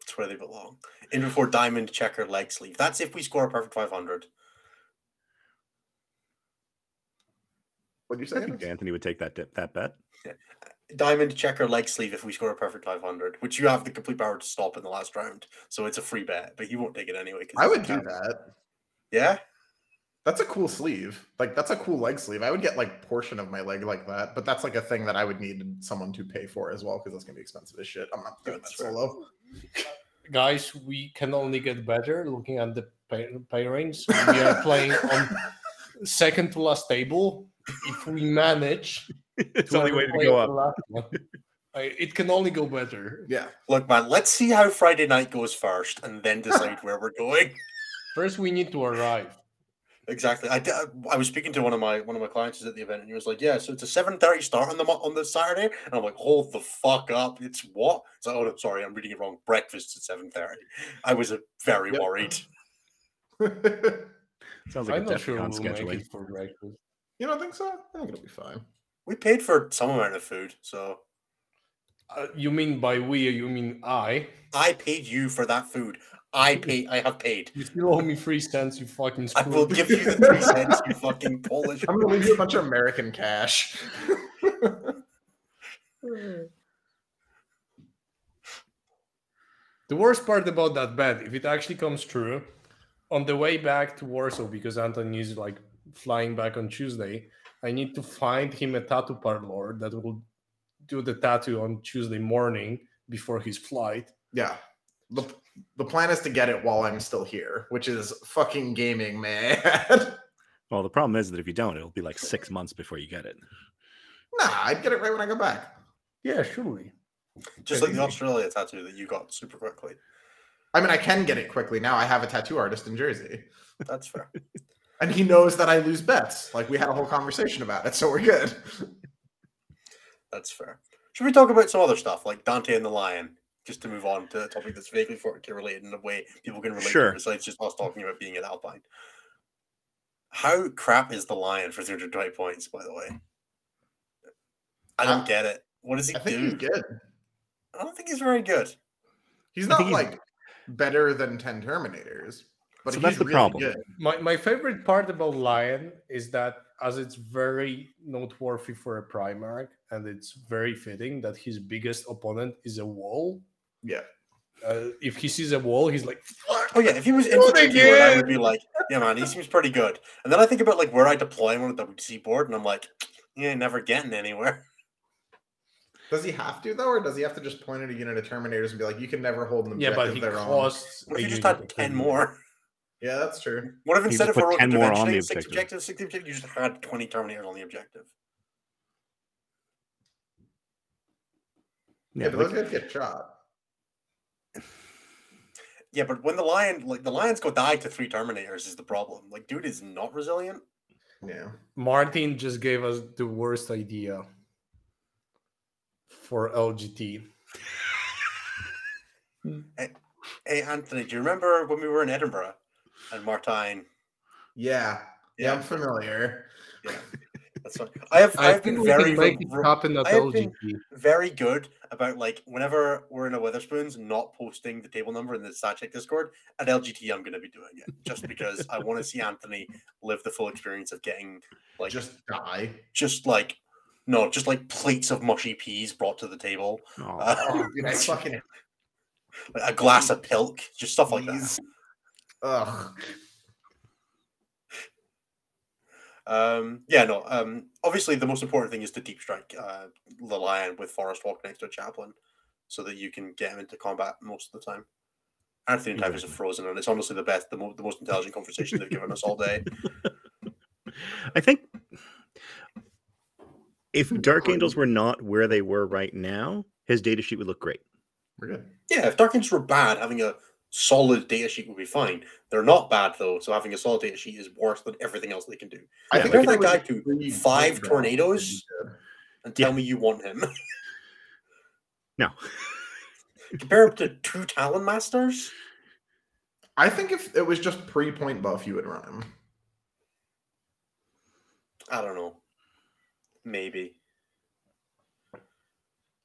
that's where they belong. In before diamond checker leg sleeve. That's if we score a perfect 500. What do you I say? think Alex? Anthony would take that dip, that bet. Diamond checker leg sleeve if we score a perfect 500, which you have the complete power to stop in the last round. So it's a free bet, but you won't take it anyway. I would do that. Yeah. That's a cool sleeve. Like that's a cool leg sleeve. I would get like portion of my leg like that, but that's like a thing that I would need someone to pay for as well because that's gonna be expensive as shit. I'm not doing that That's fair. solo. Guys, we can only get better looking at the pay- pairings. We are playing on second to last table. If we manage, it's the only way to go up. one, it can only go better. Yeah. Look, man, let's see how Friday night goes first and then decide where we're going. First, we need to arrive. Exactly. I, I was speaking to one of my one of my clients at the event, and he was like, "Yeah, so it's a seven thirty start on the on the Saturday," and I'm like, "Hold the fuck up! It's what?" It's like, "Oh, no, sorry, I'm reading it wrong. Breakfast at seven thirty. I was uh, very Yep. worried. Sounds like I'm a not sure Defcon we'll make scheduling. it for breakfast. You don't think so? I think it'll be fine. We paid for some amount of food, so Uh, you mean by we? You mean I? I paid you for that food. I pay. I have paid. You still owe me three cents, you fucking. I will give you the three cents, you fucking Polish. I'm gonna leave you a bunch of American cash. The worst part about that bet, if it actually comes true, on the way back to Warsaw, because Anthony is like flying back on Tuesday, I need to find him a tattoo parlor that will do the tattoo on Tuesday morning before his flight. yeah. The, the plan is to get it while I'm still here, which is fucking gaming, man. Well, the problem is that if you don't, it'll be like six months before you get it. nah, I'd get it right when I go back. Yeah, surely. Just like the Australia tattoo that you got super quickly. I mean, I can get it quickly now. I have a tattoo artist in Jersey. That's fair. And he knows that I lose bets. Like we had a whole conversation about it, so we're good. That's fair. Should we talk about some other stuff like Dante and the Lion? Just to move on to a topic that's vaguely for- related in a way people can relate Sure. to besides just us talking about being at Alpine. How crap is the Lion for 320 points, by the way? I don't Uh, get it. What does he I think do? he's good. I don't think he's very good. He's not think he's- like better than 10 Terminators, but So that's the really problem. good. My my favorite part about Lion is that as it's very noteworthy for a Primarch, and it's very fitting that his biggest opponent is a wall. Yeah. Uh, if he sees a wall, he's like, "Fuck." Oh yeah, if he was Do it infantry I would be like, yeah, man, he seems pretty good. And then I think about like where I deploy him on the WC board, and I'm like, you ain't never getting anywhere. Does he have to though, or does he have to just point at a unit of Terminators and be like, "You can never hold an Yeah, objective but he their own"? costs. What if you just unit had ten more? Yeah, that's true. What if instead of put heroic 10 more on the six objective. objectives, six objectives, you just had twenty Terminators on the objective? Yeah, Yeah, but like- those guys get shot. Yeah, but when the lion, like the lions go die to three Terminators, is the problem. Like, dude is not resilient. Yeah. Martin just gave us the worst idea for LGT. Hey, Anthony, do you remember when we were in Edinburgh and Martine? Yeah. Yeah, I'm familiar. Yeah, that's fine. I have I I've been very can make re- it re- happen at I have been- very good about like whenever we're in a Wetherspoons not posting the table number in the stat check Discord at LGT. I'm going to be doing it just because I want to see Anthony live the full experience of getting like just Just die. just like no, just like plates of mushy peas brought to the table, Aw. uh, Oh, dude, I fucking like a glass of pilk, just stuff like that. Please. Ugh. Um, yeah, no. Um, obviously, the most important thing is to deep strike uh, the lion with Forest Walk next to a chaplain, so that you can get him into combat most of the time. Anthony and Typhus are frozen, and it's honestly the best, the, mo- the most intelligent conversation they've given us all day. I think if Dark Angels were not where they were right now, his data sheet would look great. We're good. Yeah, if Dark Angels were bad, having a solid data sheet would be fine. They're not bad though, so having a solid data sheet is worse than everything else they can do. I Yeah, think compare if that guy to five tornadoes. guys, it'd be good. And tell Yeah. me you want him. No. Compare him to two Talon Masters. I think if it was just pre-point buff, you would run him. I don't know. Maybe.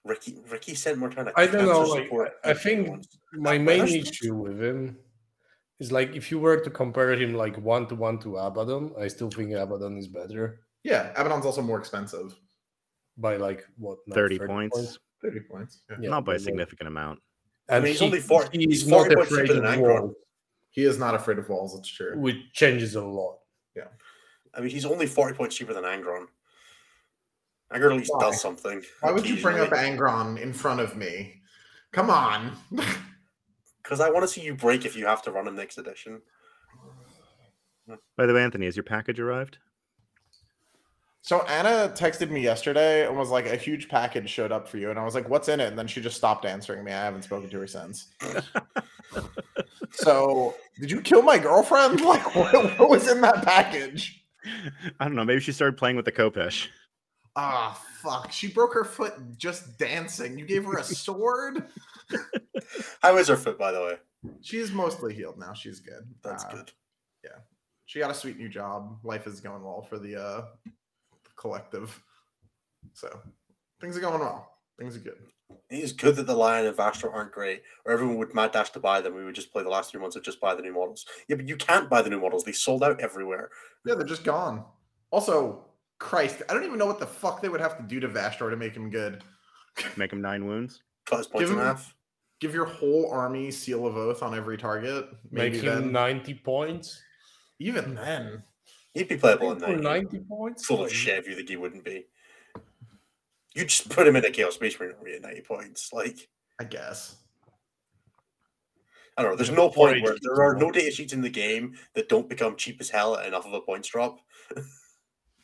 Ricky Ricky sent more time. I don't know. Like, I I think my Uh, main Wetherspoons? issue with him is like if you were to compare him like one to one to Abaddon, I still think Abaddon is better Yeah, Abaddon's also more expensive. by like what now, 30 points. 30 points. Yeah. Yeah, not by a but, like- significant amount. And mean, he's only 40 he's, he's not 40 points afraid of walls, He is not afraid of walls, it's true. which changes a lot. Yeah, I mean, he's only 40 points cheaper than Angron. Angron at least Why? does something. Why would you bring up. Angron in front of me? Come on. Because I want to see you break if you have to run him next edition. By the way, Anthony, has your package arrived? So Anna texted me yesterday and was like, a huge package showed up for you. And I was like, what's in it? And then she just stopped answering me. I haven't spoken to her since. so did you kill my girlfriend? Like, what, what was in that package? I don't know. Maybe she started playing with the Khopesh. Ah, fuck. She broke her foot just dancing. You gave her a sword? How is her foot, by the way? She's mostly healed now. She's good. That's Uh, good. Yeah. She got a sweet new job. Life is going well for the uh collective. So things are going well. Things are good. It is good that the Lion and Vashtorr aren't great, or everyone would mad dash to buy them. We would just play the last three months of just buy the new models. Yeah, but you can't buy the new models. They sold out everywhere. Yeah, they're just gone. Also, Christ, I don't even know what the fuck they would have to do to Vashtorr to make him good. Make him nine wounds. Cut his points Give him- half. Give your whole army seal of oath on every target. Make Maybe him then. 90 points. Even hmm. then. He'd be playable in For 90. 90 points? Full of Like, shit if you think he wouldn't be. You just put him in a Chaos Space Marine army at 90 points. Like, I guess. I don't know. There's no point where there are no data sheets in the game that don't become cheap as hell at enough of a points drop.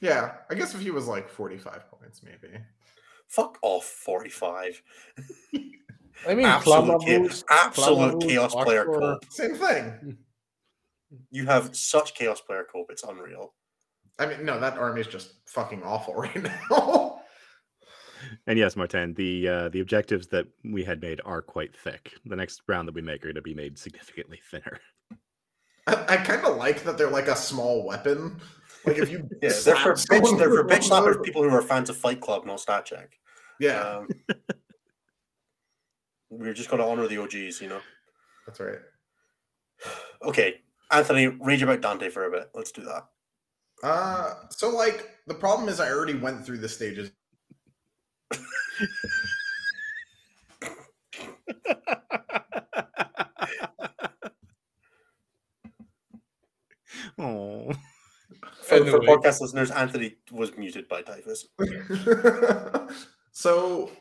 Yeah, I guess if he was like 45 points, maybe. Fuck off, 45. I mean, Absolute, cha- Clamavus, absolute Clamavus, chaos player Vashtorr, cope. Same thing. You have such chaos player cope. It's unreal. I mean, no, that army is just fucking awful right now. And yes, Martin, the uh, the objectives that we had made are quite thick. The next round that we make are going to be made significantly thinner. I, I kind of like that they're like a small weapon. Like if you Yeah, they're for slap bitch, they're for with bitch slappers, people who are fans of Fight Club, not Stat Check. Yeah, Um, we're just going to honor the OGs, you know. that's right. Okay, Anthony, rage about Dante for a bit. Let's do that. Uh, so like the problem is I already went through the stages. Oh, For, for podcast listeners, Anthony was muted by Typhus. so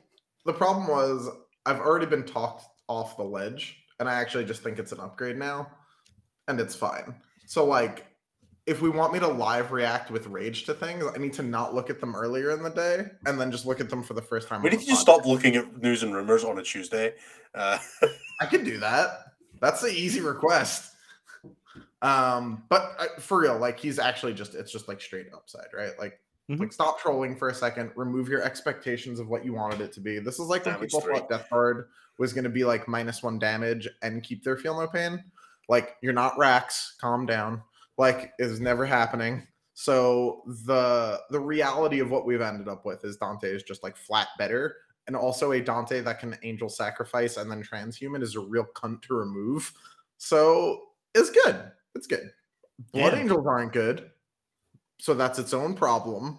the problem was I've already been talked off the ledge, and I actually just think it's an upgrade now, and it's fine. So like, if we want me to live react with rage to things, I need to not look at them earlier in the day, and then just look at them for the first time. We on need to just stop looking at news and rumors on a Tuesday. Uh, I could do that. That's the easy request. Um, but uh, for real, like he's actually just it's just like straight upside, right? Like Mhm. like stop trolling for a second, remove your expectations of what you wanted it to be. This is like when people three. thought Death Guard was gonna be like minus one damage and keep their feel no pain. Like you're not Rax, calm down. Like is never happening. So the the reality of what we've ended up with is Dante is just like flat better, and also a Dante that can angel sacrifice and then transhuman is a real cunt to remove. So it's good. It's good. Blood Yeah. angels aren't good, so that's its own problem.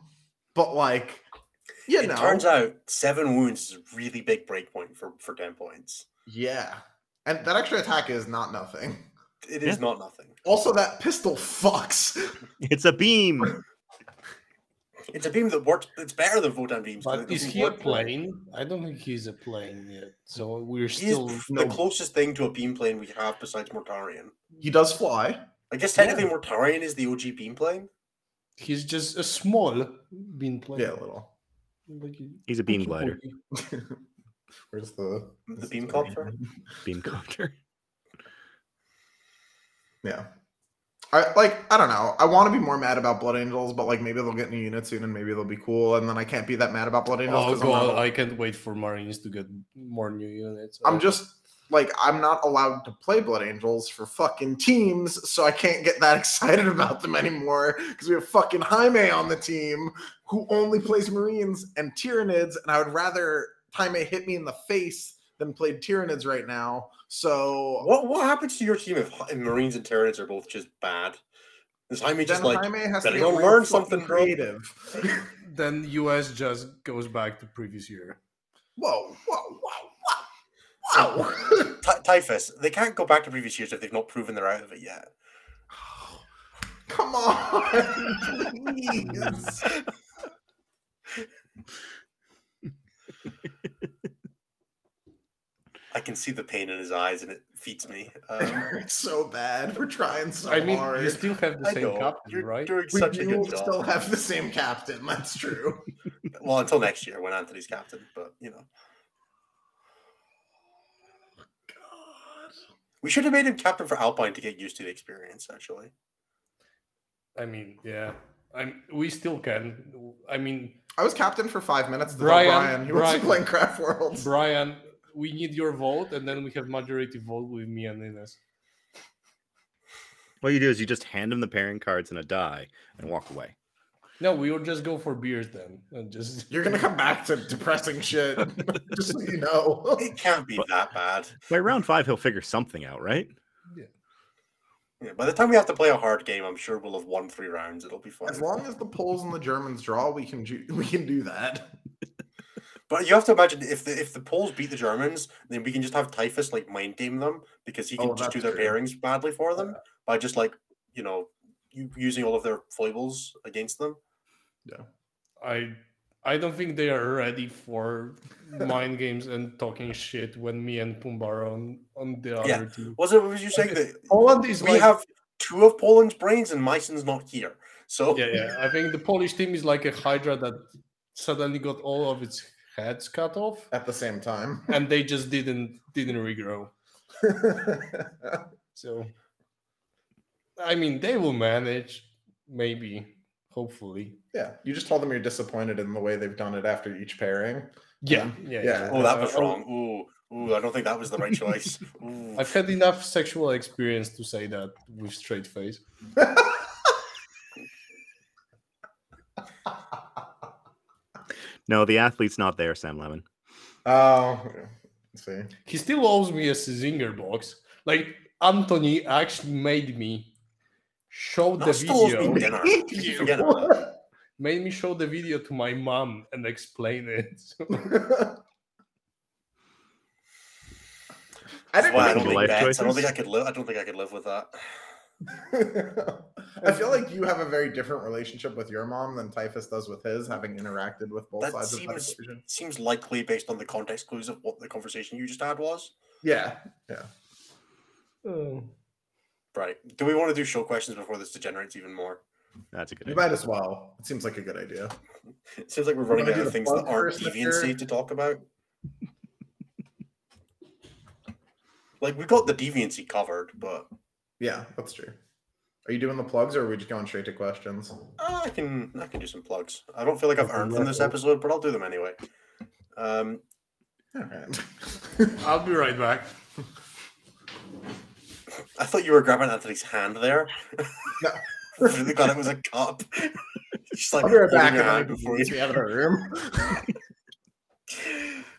But like, you it know, turns out seven wounds is a really big breakpoint for for ten points. yeah, and that extra attack is not nothing. It is Yeah. not nothing. Also, that pistol fucks. It's a beam. It's a beam that works. It's better than photon beams. But it is doesn't he a plane? I don't think he's a plane yet. So we're He's still the no- closest thing to a beam plane we have besides Mortarion. He does fly. I guess technically Mortarion is the OG beam plane. he's just a small beam plane. Yeah, a little. Like he- He's a beam glider. Where's the The beam copter. Beam copter. Yeah. I like I don't know. I want to be more mad about Blood Angels, but like maybe they'll get new units soon and maybe they'll be cool. And then I can't be that mad about Blood Angels. Oh I'm, not- I can't wait for Marines to get more new units. I'm just like I'm not allowed to play Blood Angels for fucking teams, so I can't get that excited about them anymore because we have fucking Jaime on the team who only plays Marines and Tyranids, and I would rather Jaime hit me in the face than play Tyranids right now. So What what happens to your team if, if Marines and Tyranids are both just bad? Is Jaime just then like Jaime has better to go learn something, creative. then US just goes back to previous year. Whoa, whoa, whoa, whoa, wow. Ty- Typhus? They can't go back to previous years if they've not proven they're out of it yet. Come on, please. I can see the pain in his eyes, and it feeds me. It Um, hurts so bad. We're trying so I mean, hard. you still have the I same know captain, you're right? doing we such a good job. still have the same captain. That's true. Well, until next year when Anthony's captain, but you know, God. we should have made him captain for Alpine to get used to the experience. Actually, I mean, yeah. I'm we still can. I mean, I was captain for five minutes. To Brian- Brian, Brian, he wants to Brian- play in Craft Worlds. Brian, we need your vote, and then we have majority vote with me and Innes. What you do is you just hand him the pairing cards and a die and walk away. No, we will just go for beers then, and just You're gonna come back to depressing shit. Just so you know. it can't be that bad. By round five, he'll figure something out, right? Yeah, by the time we have to play a hard game, I'm sure we'll have won three rounds. It'll be fun. As long as the Poles and the Germans draw, we can ju- we can do that. But you have to imagine if the if the Poles beat the Germans, then we can just have Typhus like mind game them because he can Oh, just do their true. pairings badly for them by just like you know using all of their foibles against them. Yeah, I I don't think they are ready for mind games and talking shit when me and Pumba are on on the other Yeah. team. Was it? Was you saying that Poland is we like, have two of Poland's brains and Myson's not here? So yeah, yeah. I think the Polish team is like a Hydra that suddenly got all of its heads cut off, At the same time. and they just didn't didn't regrow. So, I mean, they will manage, maybe, hopefully. yeah, you just told them you're disappointed in the way they've done it after each pairing. Yeah, yeah. Yeah. oh, that was Uh, wrong. Ooh, ooh, I don't think that was the right choice. Ooh. I've had enough sexual experience to say that with straight face. No, the athlete's not there, Sam Lemon. Oh, let's see. He still owes me a Zinger box. Like Anthony actually made me show the That still owes me video. dinner. You forget about that. Made me show the video to my mom and explain it. I didn't Well, I don't think life. I don't think I could live. I don't think I could live with that. I feel like you have a very different relationship with your mom than Typhus does with his, having interacted with both That sides of that seems- equation. Seems likely based on the context clues of what the conversation you just had was. Yeah, Oh. Right. Do we want to do show questions before this degenerates even more? That's a good idea. you idea. might as well. It seems like a good idea. It seems like we're running wanna out of the things that aren't deviancy to talk about. Like we got the deviancy covered, but Yeah, that's true. Are you doing the plugs or are we just going straight to questions? uh, I can I can do some plugs. I don't feel like I've earned them this episode, but I'll do them anyway. Um, All right. I'll be right back. I thought you were grabbing Anthony's hand there. really thought it was a cup. Just like I'll be right back. your and hand then before we have it in our room.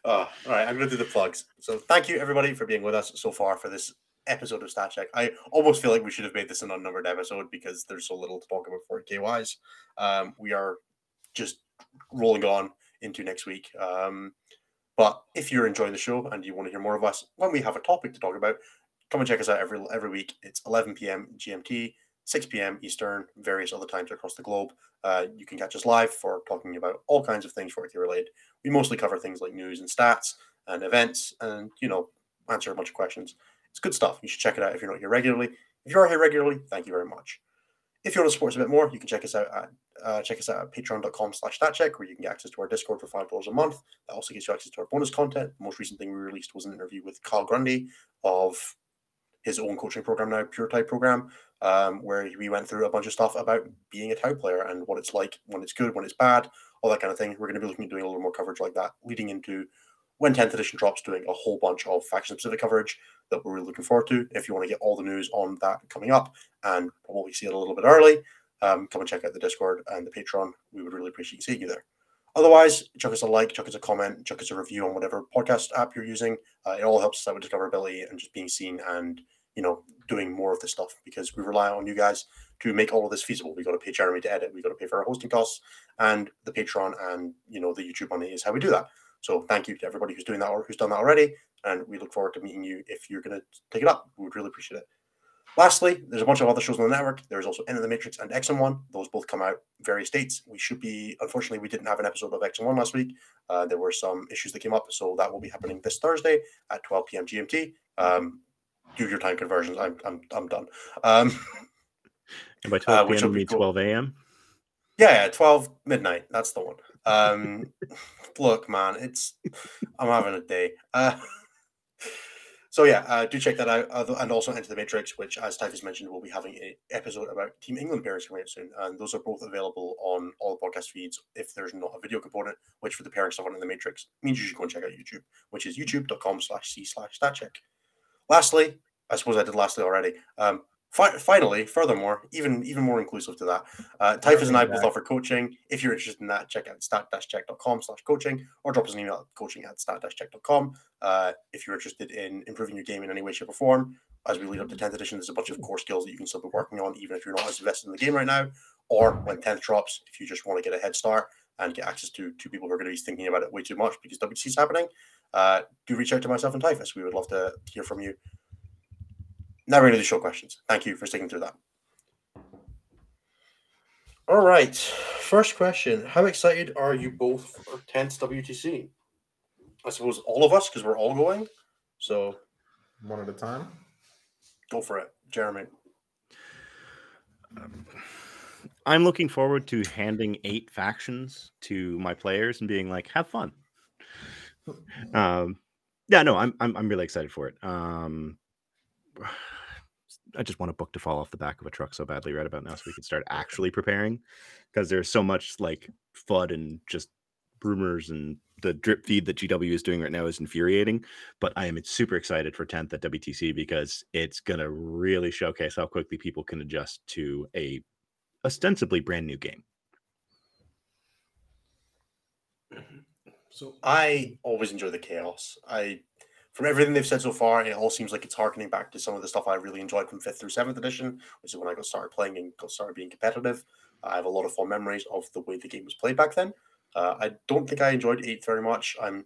Oh, all right, I'm going to do the plugs. So, thank you everybody for being with us so far for this episode of Stat Check. I almost feel like we should have made this an unnumbered episode because there's so little to talk about 40k wise. Um, we are just rolling on into next week. Um, but if you're enjoying the show and you want to hear more of us when we have a topic to talk about, come and check us out every every week. It's 11 p.m. GMT, 6 p.m. Eastern, various other times across the globe. Uh, you can catch us live for talking about all kinds of things 40k related. We mostly cover things like news and stats and events, and you know answer a bunch of questions. It's good stuff. You should check it out if you're not here regularly. If you are here regularly, thank you very much. If you want to support us a bit more, you can check us out at uh, check us out at patreon.com slash statcheck where you can get access to our Discord for five dollars a month. That also gives you access to our bonus content. The most recent thing we released was an interview with Carl Grundy of his own coaching program now, Pure Type program, um, where we went through a bunch of stuff about being a Tau player and what it's like when it's good, when it's bad, all that kind of thing. We're going to be looking at doing a little more coverage like that, leading into when 10th edition drops, doing a whole bunch of faction specific coverage that we're really looking forward to. If you want to get all the news on that coming up and probably see it a little bit early, um, come and check out the Discord and the Patreon. We would really appreciate seeing you there. Otherwise, chuck us a like, chuck us a comment, chuck us a review on whatever podcast app you're using. Uh, it all helps us out with discoverability and just being seen and you know doing more of this stuff because we rely on you guys to make all of this feasible. We got to pay Jeremy to edit. We got to pay for our hosting costs and the Patreon and you know the YouTube money is how we do that. So thank you to everybody who's doing that or who's done that already, and we look forward to meeting you if you're going to take it up. We would really appreciate it. Lastly, there's a bunch of other shows on the network. There's also Enter the Matrix and X and One. Those both come out various dates. We should be, unfortunately, we didn't have an episode of X and One last week. Uh, there were some issues that came up, so that will be happening this Thursday at 12 p.m. GMT. Um, do your time conversions. I'm I'm I'm done. Um, And by 12 which p.m. will you be mean 12 a.m. yeah, yeah, 12 midnight. That's the one. Um, look, man, it's I'm having a day. Uh, so yeah, uh, do check that out, uh, and also Enter the Matrix, which, as Typhus mentioned, we'll be having an episode about Team England pairs coming out soon, and those are both available on all podcast feeds. If there's not a video component, which for the pairing stuff on Enter the Matrix means you should go and check out YouTube, which is youtube.com/slash/c/slash/statcheck. Lastly, I suppose I did lastly already. Um, fi- finally, furthermore, even even more inclusive to that, uh, Typhus and I both offer coaching. If you're interested in that, check out stat-check.com slash coaching or drop us an email at coaching at stat-check.com. Uh, if you're interested in improving your game in any way, shape, or form, as we lead up to 10th edition, there's a bunch of core skills that you can still be working on, even if you're not as invested in the game right now. Or when 10th drops, if you just want to get a head start and get access to, two people who are going to be thinking about it way too much because WC is happening, uh, do reach out to myself and Typhus. We would love to hear from you. Now we're going to do show questions. Thank you for sticking through that. All right. First question. How excited are you both for 10th WTC? I suppose all of us, because we're all going. So One at a time. go for it. Jeremy. I'm looking forward to handing eight factions to my players and being like, have fun. Um, yeah, no, I'm, I'm I'm really excited for it. Um, I just want a book to fall off the back of a truck so badly right about now, so we can start actually preparing, because there's so much like FUD and just rumors and the drip feed that GW is doing right now is infuriating. But I am super excited for 10th at WTC because it's gonna really showcase how quickly people can adjust to a ostensibly brand new game. So I always enjoy the chaos. I, from everything they've said so far, it all seems like it's harkening back to some of the stuff I really enjoyed from fifth through seventh edition, which is when I got started playing and got started being competitive. I have a lot of fond memories of the way the game was played back then. Uh, I don't think I enjoyed eighth very much. I'm,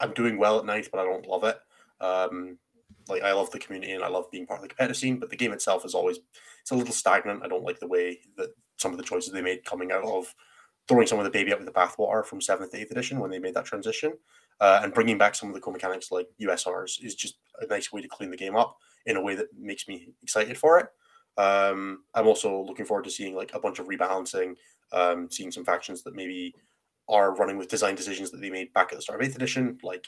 I'm doing well at ninth, but I don't love it. Um, like I love the community and I love being part of the competitive scene, but the game itself is always it's a little stagnant. I don't like the way that some of the choices they made coming out of throwing some of the baby out with the bathwater from seventh to eighth edition when they made that transition, uh, and bringing back some of the core mechanics like USRs is just a nice way to clean the game up in a way that makes me excited for it. Um, I'm also looking forward to seeing like a bunch of rebalancing, um, seeing some factions that maybe are running with design decisions that they made back at the start of eighth edition, like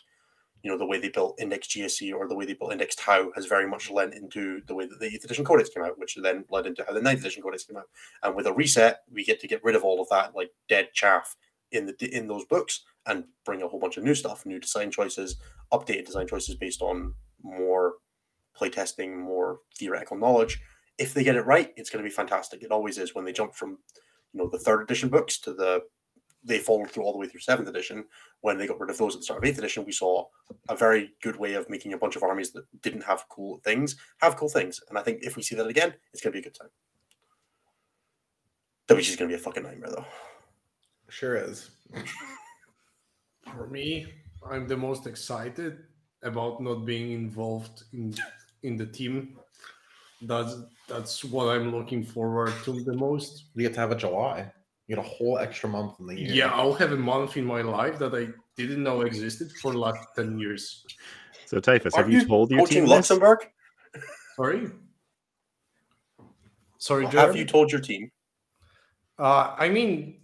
you know the way they built Index GSC or the way they built Index Tau has very much lent into the way that the eighth edition codex came out, which then led into how the ninth edition codex came out. And with a reset, we get to get rid of all of that like dead chaff in the in those books and bring a whole bunch of new stuff, new design choices, updated design choices based on more playtesting, more theoretical knowledge if they get it right, it's going to be fantastic. It always is when they jump from, you know, the third edition books to the they followed through all the way through seventh edition. When they got rid of those at the start of eighth edition, we saw a very good way of making a bunch of armies that didn't have cool things have cool things. And I think if we see that again, it's going to be a good time. WC is going to be a fucking nightmare, though. Sure is. For me, I'm the most excited about not being involved in in the team. That's that's what I'm looking forward to the most. You get to have a July. You get a whole extra month in the year. Yeah, I'll have a month in my life that I didn't know existed for the last ten years. So Typhus, have Aren't you told your coaching team this? Luxembourg? Sorry. Sorry, Have you told your team? Uh, I mean,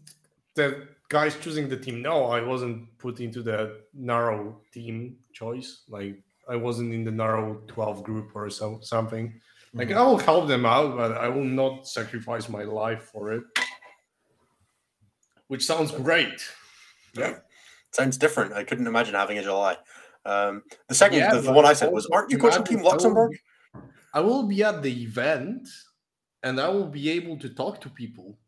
the guys choosing the team. No, I wasn't put into the narrow team choice. Like I wasn't in the narrow twelve group or so something. Like Mhm. I will help them out, but I will not sacrifice my life for it. Which sounds great. Yeah. Sounds different. I couldn't imagine having a July. Um, the second, Yeah, the, the one I said was, "Aren't you coaching imagine Team Luxembourg?" I will be at the event, and I will be able to talk to people,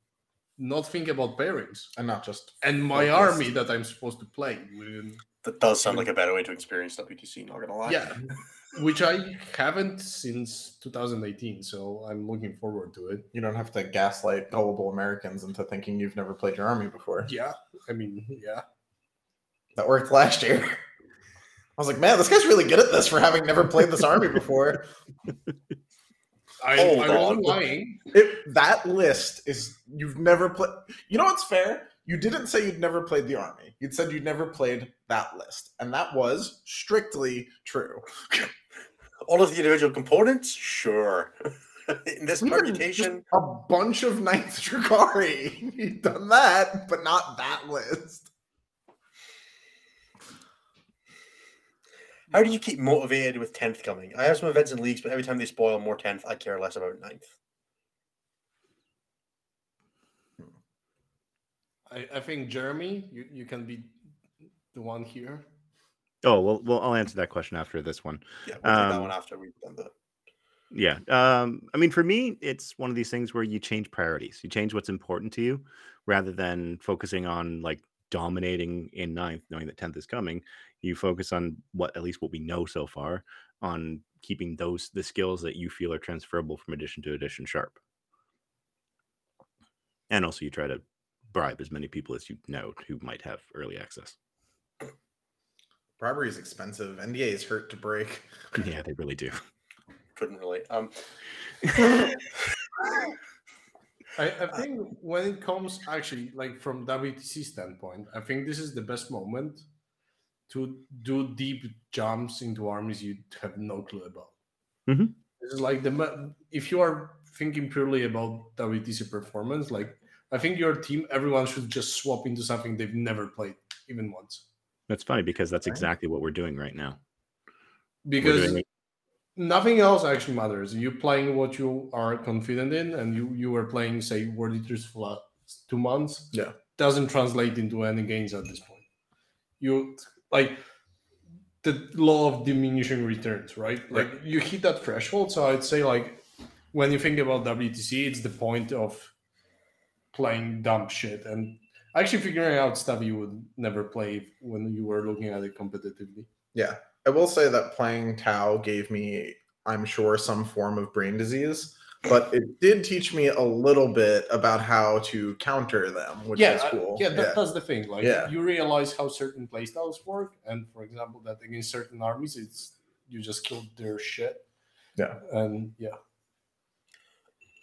not think about pairings, And not just and my Focused. army that I'm supposed to play. With, That does sound like a better way to experience WTC. Not gonna lie. yeah, which I haven't since 2018, so I'm looking forward to it. you don't have to gaslight gullible Americans into thinking you've never played your army before. Yeah, I mean, yeah. That worked last year. I was like, man, this guy's really good at this for having never played this army before. I, Hold I wasn't lying. It, that list is you've never played. You know what's fair? You didn't say you'd never played the army. You'd said you'd never played that list, and that was strictly true. All of the individual components, sure. In this We permutation, a bunch of Ninth Drukhari. You've done that, but not that list. how do you keep motivated with tenth coming? I have some events and leagues, but every time they spoil more tenth, I care less about ninth. I, I think Jeremy, you, you can be the one here. Oh well, well, I'll answer that question after this one. Yeah, we'll do that Um, one after we've done the. Yeah. Um, I mean, for me, it's one of these things where you change priorities. You change what's important to you rather than focusing on like dominating in ninth, knowing that 10th is coming. You focus on what, at least what we know so far, on keeping those, the skills that you feel are transferable from edition to edition sharp. And also, you try to bribe as many people as you know who might have early access. Bribery is expensive. NDAs hurt to break. yeah, they really do. Couldn't relate. Um, I, I think when it comes actually like from WTC standpoint, I think this is the best moment to do deep jumps into armies you have no clue about. Mhm. This is like the if you are thinking purely about WTC performance, like I think your team, everyone should just swap into something they've never played even once. That's funny because that's Right. exactly what we're doing right now. Because doing nothing else actually matters. You playing what you are confident in, and you you were playing say World Eaters for last two months. Yeah. doesn't translate into any gains at this point. You like the law of diminishing returns, right? Like you hit that threshold. So I'd say like when you think about WTC, it's the point of playing dumb shit and actually figuring out stuff you would never play when you were looking at it competitively. Yeah. I will say that playing Tau gave me, I'm sure, some form of brain disease, but it did teach me a little bit about how to counter them, which yeah, is uh, cool. yeah, that, that's the thing. Like Yeah. you realize how certain playstyles work, and for example, that against certain armies, it's you just killed their shit. Yeah. and yeah,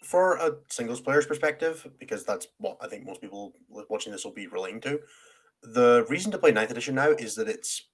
for a singles player's perspective, because that's what I think most people watching this will be relating to. The reason to play ninth edition now is that it's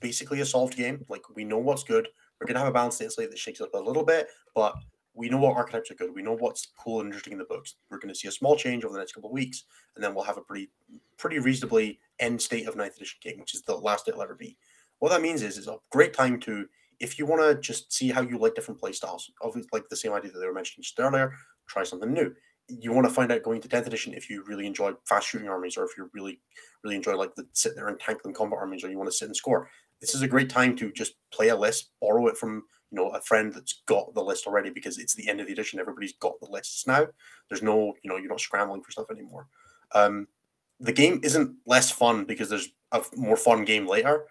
basically a solved game. Like we know what's good. We're gonna have a balanced slate that shakes up a little bit, but we know what archetypes are good. We know what's cool and interesting in the books. We're gonna see a small change over the next couple of weeks, and then we'll have a pretty pretty reasonably end state of ninth edition game, which is the last it'll ever be. What that means is it's a great time to if you want to just see how you like different play styles, obviously like the same idea that they were mentioning just earlier, try something new. You want to find out going to 10th edition if you really enjoy fast shooting armies or if you really, really enjoy like the sit there and tank them combat armies or you want to sit and score. This is a great time to just play a list, borrow it from you know a friend that's got the list already because it's the end of the edition. Everybody's got the lists now. There's no you know you're not scrambling for stuff anymore. Um, the game isn't less fun because there's a more fun game later.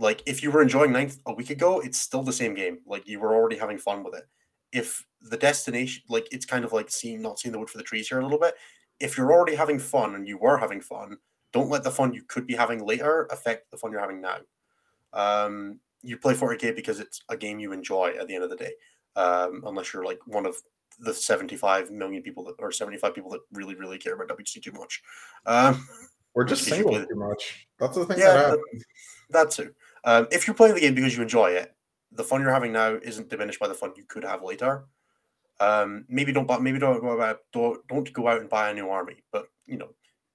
Like if you were enjoying Ninth a week ago, it's still the same game. Like you were already having fun with it. If the destination, like it's kind of like seeing not seeing the wood for the trees here a little bit. If you're already having fun and you were having fun, don't let the fun you could be having later affect the fun you're having now. Um, you play 40k because it's a game you enjoy at the end of the day. Um, unless you're like one of the 75 million people that or 75 people that really really care about WTC too much. Um, Or just single too much. That's the thing Yeah, that that- that too. Um, if you're playing the game because you enjoy it, the fun you're having now isn't diminished by the fun you could have later. Um, maybe don't buy, maybe don't go out, don't, don't go out and buy a new army, but you know,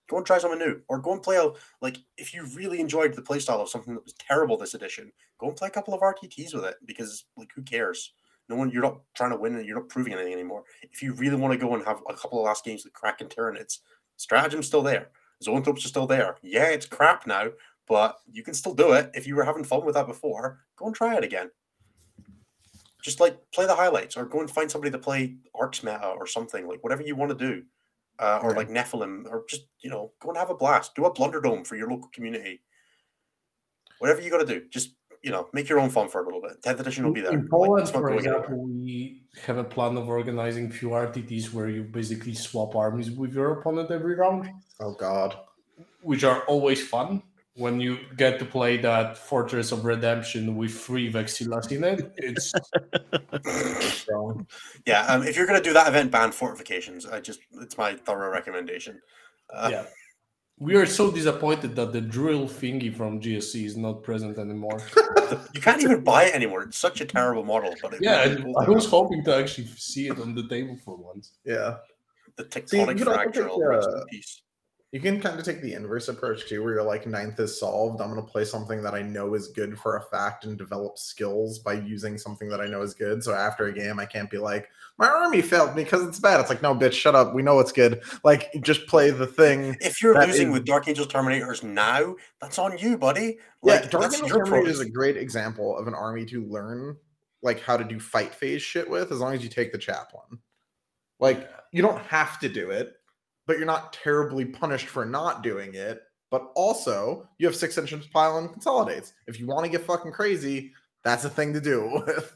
go and try something new, or go and play a like if you really enjoyed the playstyle of something that was terrible this edition, go and play a couple of RTTs with it because like who cares? No one, you're not trying to win and you're not proving anything anymore. If you really want to go and have a couple of last games with Kraken Tyranids, Stratagem's still there. Zoanthropes are still there. Yeah, it's crap now, but you can still do it. If you were having fun with that before, go and try it again. Just like play the highlights or go and find somebody to play Arcs meta or something, like whatever you want to do. Uh, or Yeah. like Nephilim, or just, you know, go and have a blast. Do a Blunderdome for your local community. Whatever you got to do, just, you know, make your own fun for a little bit. 10th edition will be there. In Poland, it's not for example, anywhere. we have a plan of organizing few RTTs where you basically swap armies with your opponent every round, Oh god. which are always fun. When you get to play that Fortress of Redemption with three Vexilas in it, it's Strong. Yeah, um, if you're going to do that event, ban fortifications. I just, it's my thorough recommendation. Uh, yeah. We are so disappointed that the drill thingy from GSC is not present anymore. You can't even buy it anymore. It's such a terrible model. But it yeah, really cool I was hoping to actually see it on the table for once. Yeah. the See, you tectonic could also fracture. take, all the rest in uh, peace. You can kind of take the inverse approach too, where you're like, ninth is solved. I'm going to play something that I know is good for a fact and develop skills by using something that I know is good. So after a game, I can't be like, my army failed me because it's bad. It's like, no, bitch, shut up. We know it's good. Like, just play the thing. If you're losing is- with Dark Angels Terminators now, that's on you, buddy. Yeah, Like, Dark that's Angel your Terminator is a great example of an army to learn like how to do fight phase shit with, as long as you take the chaplain. Like, you don't have to do it, but you're not terribly punished for not doing it. But also, you have six engines pile and consolidates. If you want to get fucking crazy, that's a thing to do with.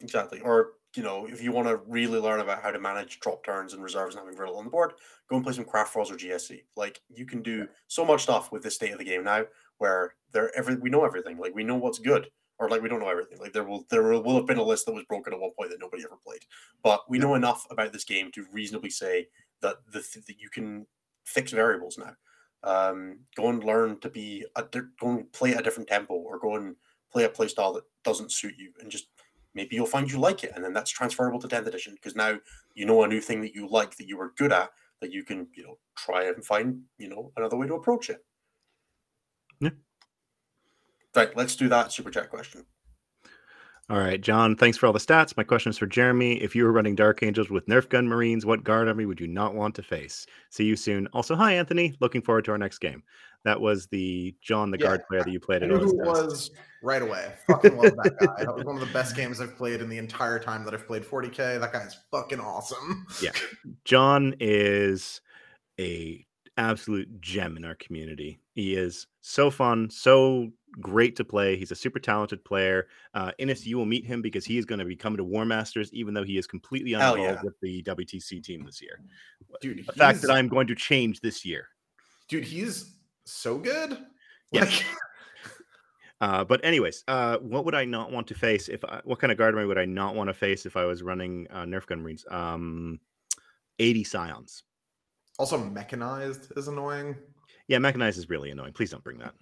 Exactly. Or, you know, if you want to really learn about how to manage drop turns and reserves and having little on the board, go and play some Craftworlds or GSC. Like, you can do so much stuff with this state of the game now where there every we know everything. Like, we know what's good. Or like we don't know everything. Like there will there will, will have been a list that was broken at one point that nobody ever played. But we know enough about this game to reasonably say that the th- that you can fix variables now. Um, go and learn to be a go and play at a different tempo, or go and play a play style that doesn't suit you, and just maybe you'll find you like it, and then that's transferable to 10th edition because now you know a new thing that you like that you were good at that you can you know try and find you know another way to approach it. Yeah. Right, let's do that super chat question. All right, John, thanks for all the stats. My question is for Jeremy. If you were running Dark Angels with Nerf gun Marines, what guard army would you not want to face? See you soon. Also, hi, Anthony. Looking forward to our next game. That was the John, the Yeah, guard player that you played I at who it was right away. Fucking love that guy. That was one of the best games I've played in the entire time that I've played 40k. That guy's fucking awesome. Yeah. John is a absolute gem in our community. He is so fun, so great to play. He's a super talented player. Uh, Innes, you will meet him because he is going to be coming to War Masters, even though he is completely Hell uninvolved yeah. with the WTC team this year. Dude, The fact that I'm going to change this year. dude, he's so good. Yeah. Like, Uh, but anyways, uh, what would I not want to face if I, what kind of guard army would I not want to face if I was running uh, Nerf gun Marines? Um, 80 Scions. also mechanized is annoying. Yeah, mechanized is really annoying. Please don't bring that.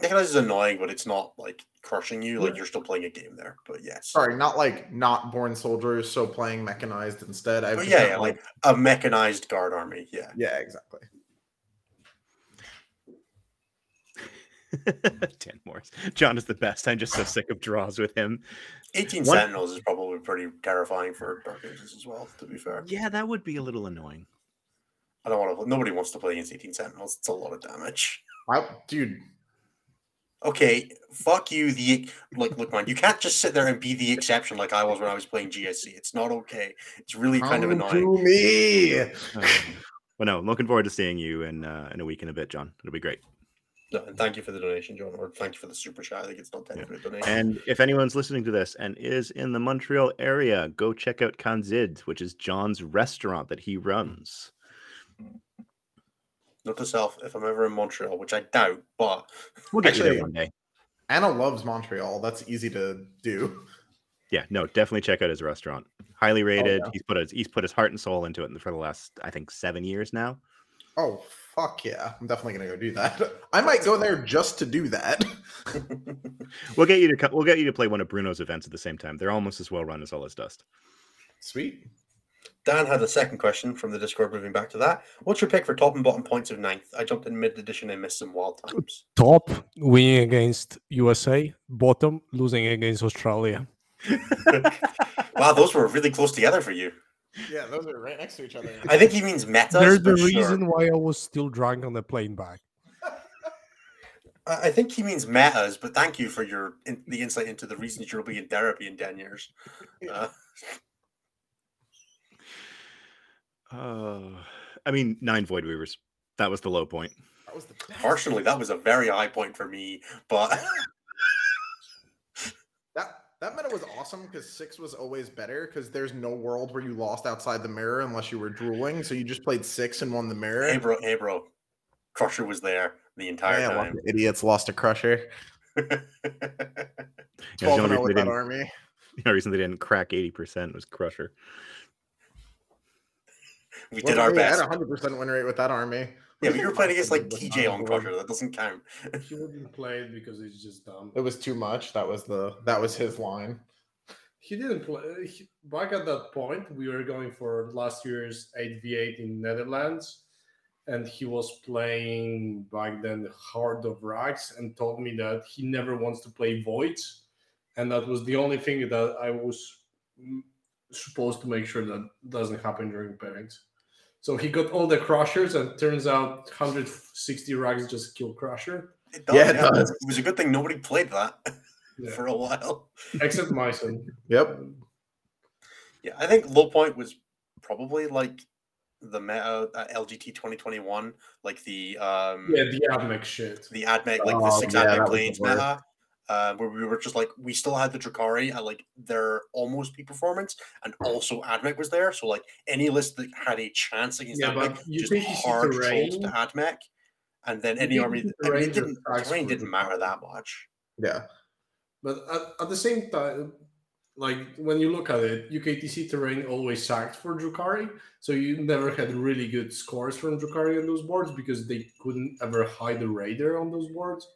Mechanized is annoying, but it's not like crushing you. Like you're still playing a game there. But yes, Sorry, not like not born soldiers, so playing mechanized instead. I oh, But yeah, yeah, like a mechanized guard army. Yeah, yeah, exactly. 10 more. John is the best. I'm just so sick of draws with him. 18 One- Sentinels is probably pretty terrifying for Dark Angels as well. To be fair, Yeah, that would be a little annoying. I don't want to. Nobody wants to play against 18 Sentinels. It's a lot of damage. I, dude, Okay, fuck you. The look, look, man, you can't just sit there and be the exception like I was when I was playing GSC. It's not okay. It's really kind of annoying. to me. Uh, well, no, I'm looking forward to seeing you in uh, in a week and a bit, John. It'll be great. No, and thank you for the donation, John, or thank you for the super chat. I think it's not technically a donation. And if anyone's listening to this and is in the Montreal area, go check out Kanzid, which is John's restaurant that he runs. Note to self: if I'm ever in Montreal, which I doubt, but We'll get you there one day. Anna loves Montreal. That's easy to do. Yeah, no, definitely check out his restaurant. Highly oh, rated. yeah. He's put his he's put his heart and soul into it for the last I think seven years now. Oh fuck yeah! I'm definitely gonna go do that. I might go there just to do that. We'll get you to co- we'll get you to play one of Bruno's events at the same time. They're almost as well run as All Is Dust. Sweet. Dan had a second question from the Discord. Moving back to that, what's your pick for top and bottom points of ninth? I jumped in mid edition and missed some wild times. Top winning against USA, bottom losing against Australia. wow, those were really close together for you. Yeah, those are right next to each other. I think he means meta. They're the reason why I was still drunk on the plane back. I I think he means metas, but thank you for your in, the insight into the reasons you'll be in therapy in ten years. Uh, Uh, I mean, nine Void Weavers. That was the low point. That was the best. personally, that was a very high point for me, but That that meta was awesome because six was always better because there's no world where you lost outside the mirror unless you were drooling. So you just played six and won the mirror. hey bro, hey bro, Crusher was there the entire yeah, time. lots idiots lost a crusher. Yeah, the only and 0 reason with they that didn't- army. The only reason they didn't crack 80% was Crusher. We Well, did our we best. had a 100% win rate with that army. Yeah, but you were playing against like But TJ on I'm Crusher. That doesn't count. He wouldn't play because it's just dumb. It was too much. That was the that was his line. He didn't play. He, back at that point, we were going for last year's 8v8 in Netherlands, and he was playing back then Heart of Rags and told me that he never wants to play Voids, and that was the only thing that I was mm, supposed to make sure that doesn't happen during pairings. So he got all the crushers, and turns out 160 rags just kill crusher. It does, Yeah, it does. It was a good thing nobody played that Yeah. for a while. Except Myson. Yep. Yeah, I think low point was probably like the meta at LGT 2021, like the um Yeah, the Admech shit. the admech like the Oh, six yeah, that admech was the planes worst. meta. Uh, where we were just like we still had the Drukhari at like their almost peak performance, and also Admech was there. So like any list that had a chance against Yeah, Admech, just hard terrain? to Admech, and then any army. I mean, terrain it didn't terrain didn't matter that much. Yeah. But at, at the same time, like when you look at it, UKTC terrain always sacked for Drukhari, so you never had really good scores from Drukhari on those boards because they couldn't ever hide the raider on those boards.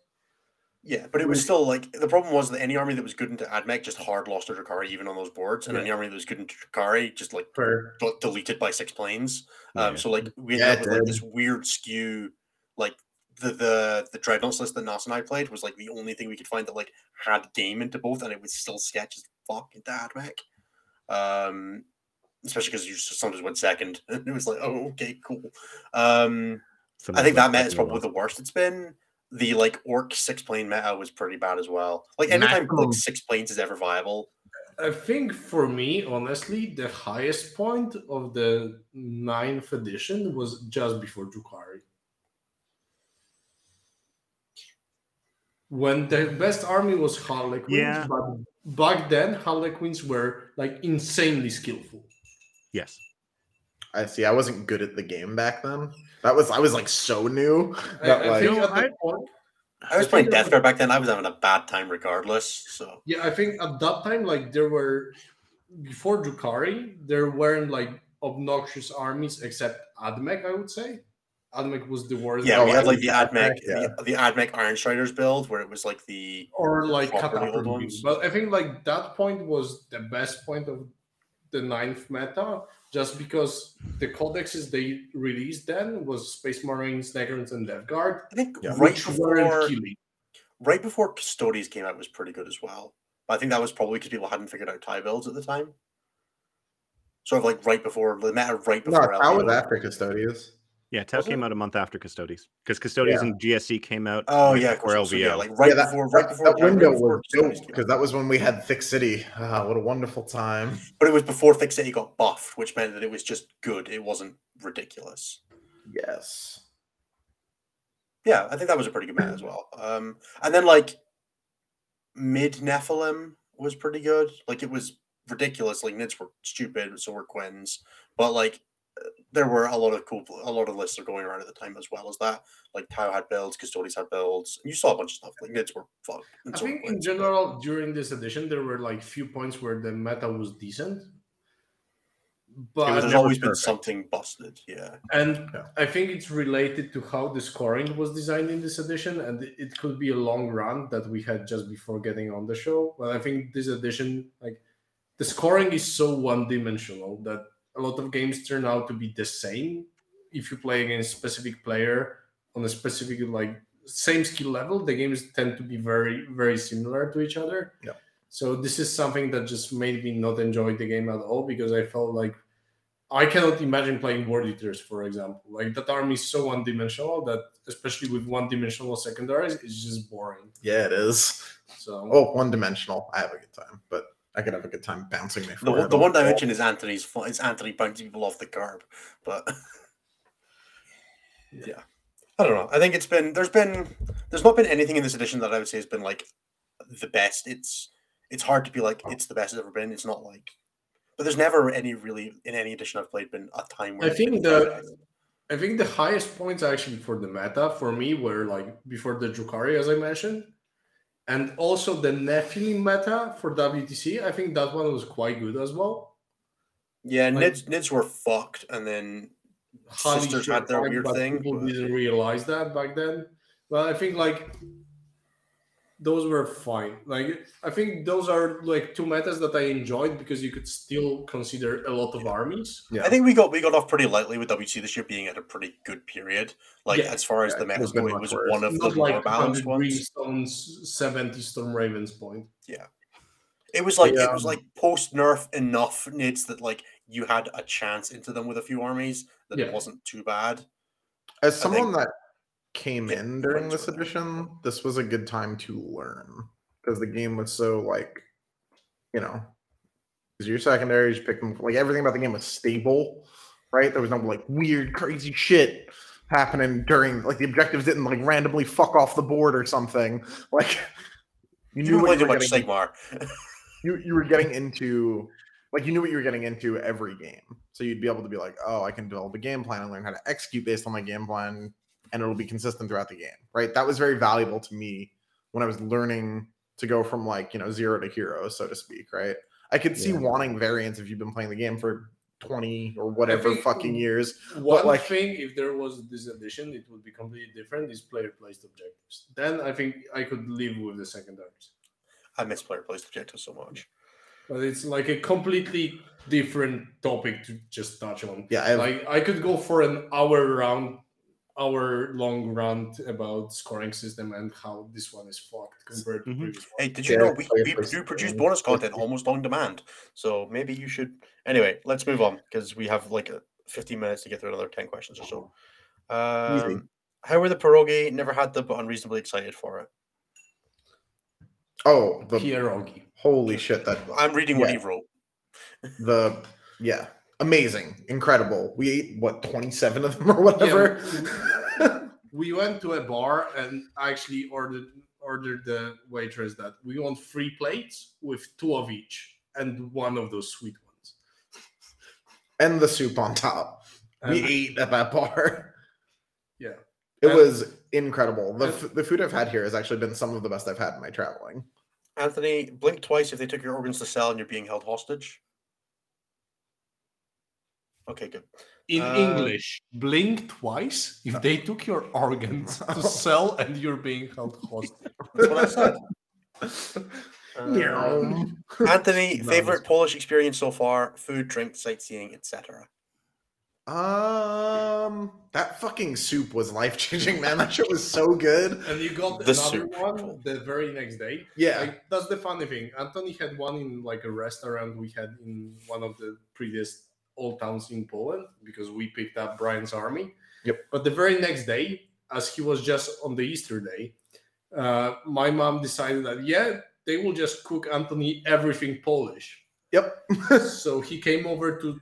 Yeah, but it was still like the problem was that any army that was good into Admech just hard lost to Drukhari even on those boards, and Yeah. any army that was good into Drukhari just like Fair. got deleted by six planes. Um, Yeah. so like we Yeah, ended up with like this weird skew. Like the the the dreadnoughts list that Nas and I played was like the only thing we could find that like had game into both, and it was still sketch as fuck into Admech. Um, especially because you just sometimes went second, and it was like, oh, okay, cool. Um, I Sometimes think that like meta is probably the worst it's been. The like orc six plane meta was pretty bad as well. Like anytime Maximum- like six planes is ever viable, I think for me, honestly, the highest point of the ninth edition was just before Drukhari. When the best army was Harlequins, Yeah. but back then Harlequins were like insanely skillful. Yes. I see. I wasn't good at the game back then. That was I was like so new. I, That, I like- think No, I- point, I was playing think Death Guard back then. I was having a bad time regardless. So yeah, I think at that time, like there were before Drukhari, there weren't like obnoxious armies except Admech, I would say. Admech was the worst. yeah, Oh, we had like the oh, Admech, Yeah. the, the Admech Iron Striders build where it was like the or like properly old Catapult ones. But I think like that point was the best point of the ninth meta, just because the codexes they released then was Space Marines, Necrons, and Death Guard, I think Yeah. right before weren't right before Custodes came out was pretty good as well. But I think that was probably because people hadn't figured out tie builds at the time. Sort of like right before the meta right No, before how was LVO. after Custodians? Yeah, Tau came it? out a month after Custodes because Custodes Yeah. and GSC came out. Oh yeah, of before course. So, yeah, like right yeah, that, before, that, right before that yeah, right window before was Custodes dope because that was when we had Thick City. Ah, what a wonderful time. But it was before Thick City got buffed, which meant that it was just good. It wasn't ridiculous. Yes. Yeah, I think that was a pretty good meta as well. Um, and then like mid Nephilim was pretty good. Like it was ridiculous. Like Nids were stupid, so were Quins. But like there were a lot of cool, a lot of lists are going around at the time as well as that. Like Tau had builds, Custodes had builds. And you saw a bunch of stuff. Like Nids were fun. I so were think in general during this edition there were like few points where the meta was decent, but there's never always been perfect. something busted. Yeah. and Yeah. I think it's related to how the scoring was designed in this edition, and it could be a long run that we had just before getting on the show. But I think this edition, like the scoring is so one-dimensional that a lot of games turn out to be the same if you play against specific player on a specific like same skill level. The games tend to be very very similar to each other. Yeah. So this is something that just made me not enjoy the game at all because I felt like I cannot imagine playing World Eaters, for example. Like that army is so one-dimensional that, especially with one-dimensional secondaries, it's just boring. Yeah, it is. So Oh, one dimensional. I have a good time, but I could have a good time bouncing my The, forehead one- the off one dimension is Anthony's fun. It's Anthony bouncing people off the curb. But yeah. I don't know. I think it's been there's been there's not been anything in this edition that I would say has been like the best. It's it's hard to be like oh. it's the best it's ever been. It's not like but there's never any really in any edition I've played been a time where I think the- perfect. I think the highest points actually for the meta for me were like before the Drukhari, as I mentioned, and also the Nephilim meta for WTC. I think that one was quite good as well. yeah, like- Nids Nids were fucked and then Sisters had their weird thing, People didn't realize that back then. Well, I think like those were fine. Like I think those are like two metas that I enjoyed because you could still consider a lot of armies. Yeah. I think we got we got off pretty lightly with WC this year being at a pretty good period. Like Yeah. as far as Yeah, the it meta could've go, it was worse. one of the Not more like balanced ones. Greenstones, 70 Storm Ravens point. Yeah, It was like it was um, like post nerf enough nids that like you had a chance into them with a few armies that it wasn't too bad. As I think- someone that came in during this edition, this was a good time to learn because the game was so like, you know, because your secondaries, you pick them like everything about the game was stable, right? There was no like weird, crazy shit happening during like the objectives didn't like randomly fuck off the board or something. Like you You knew didn't what you were getting, Sigmar. you you were getting into like you knew what you were getting into every game. So you'd be able to be like, oh, I can develop a game plan and learn how to execute based on my game plan, and it'll be consistent throughout the game. Right. That was very valuable to me when I was learning to go from like, you know, zero to hero, so to speak. Right. I could see Yeah. wanting variants if you've been playing the game for 20 or whatever fucking years. One like- thing, if there was this edition, it would be completely different. Is player placed objectives. Then I think I could live with the secondaries. I miss player placed objectives so much. But it's like a completely different topic to just touch on. Yeah. I have, Like I could go for an hour round, hour long rant about scoring system and how this one is fucked compared to Mhm. previous Hey, did you Yeah, know we, we do produce bonus content almost on demand? So maybe you should. Anyway, let's move on because we have like uh, 15 minutes to get through another 10 questions or so. Um, how were the pierogi? Never had them, but unreasonably excited for it. oh, the Pierogi. holy shit. That I'm reading what Yeah. he wrote. the yeah amazing incredible. We ate what 27 of them or whatever? We went to a bar and actually ordered ordered the waitress that we want three plates with two of each and one of those sweet ones. and the soup on top. We And- ate at that bar. Yeah. it And- was incredible. The, and- the food i've had here has actually been some of the best i've had in my traveling. Anthony, blink twice if they took your organs to sell and you're being held hostage. Okay, good. In Uh, English, blink twice if they took your organs to sell and you're being held hostage. That's what I said. Um, Anthony, Nice. favorite Polish experience so far? Food, drink, sightseeing, etc. um that fucking soup was life changing man that shit was so good And you got The another soup. one the very next day. yeah Like that's the funny thing. Anthony had one in like a restaurant we had in one of the previous all towns in Poland because we picked up Brian's army. Yep. But the very next day, as he was just on the Easter day, uh, my mom decided that yeah, they will just cook Anthony everything Polish. Yep. so he came over to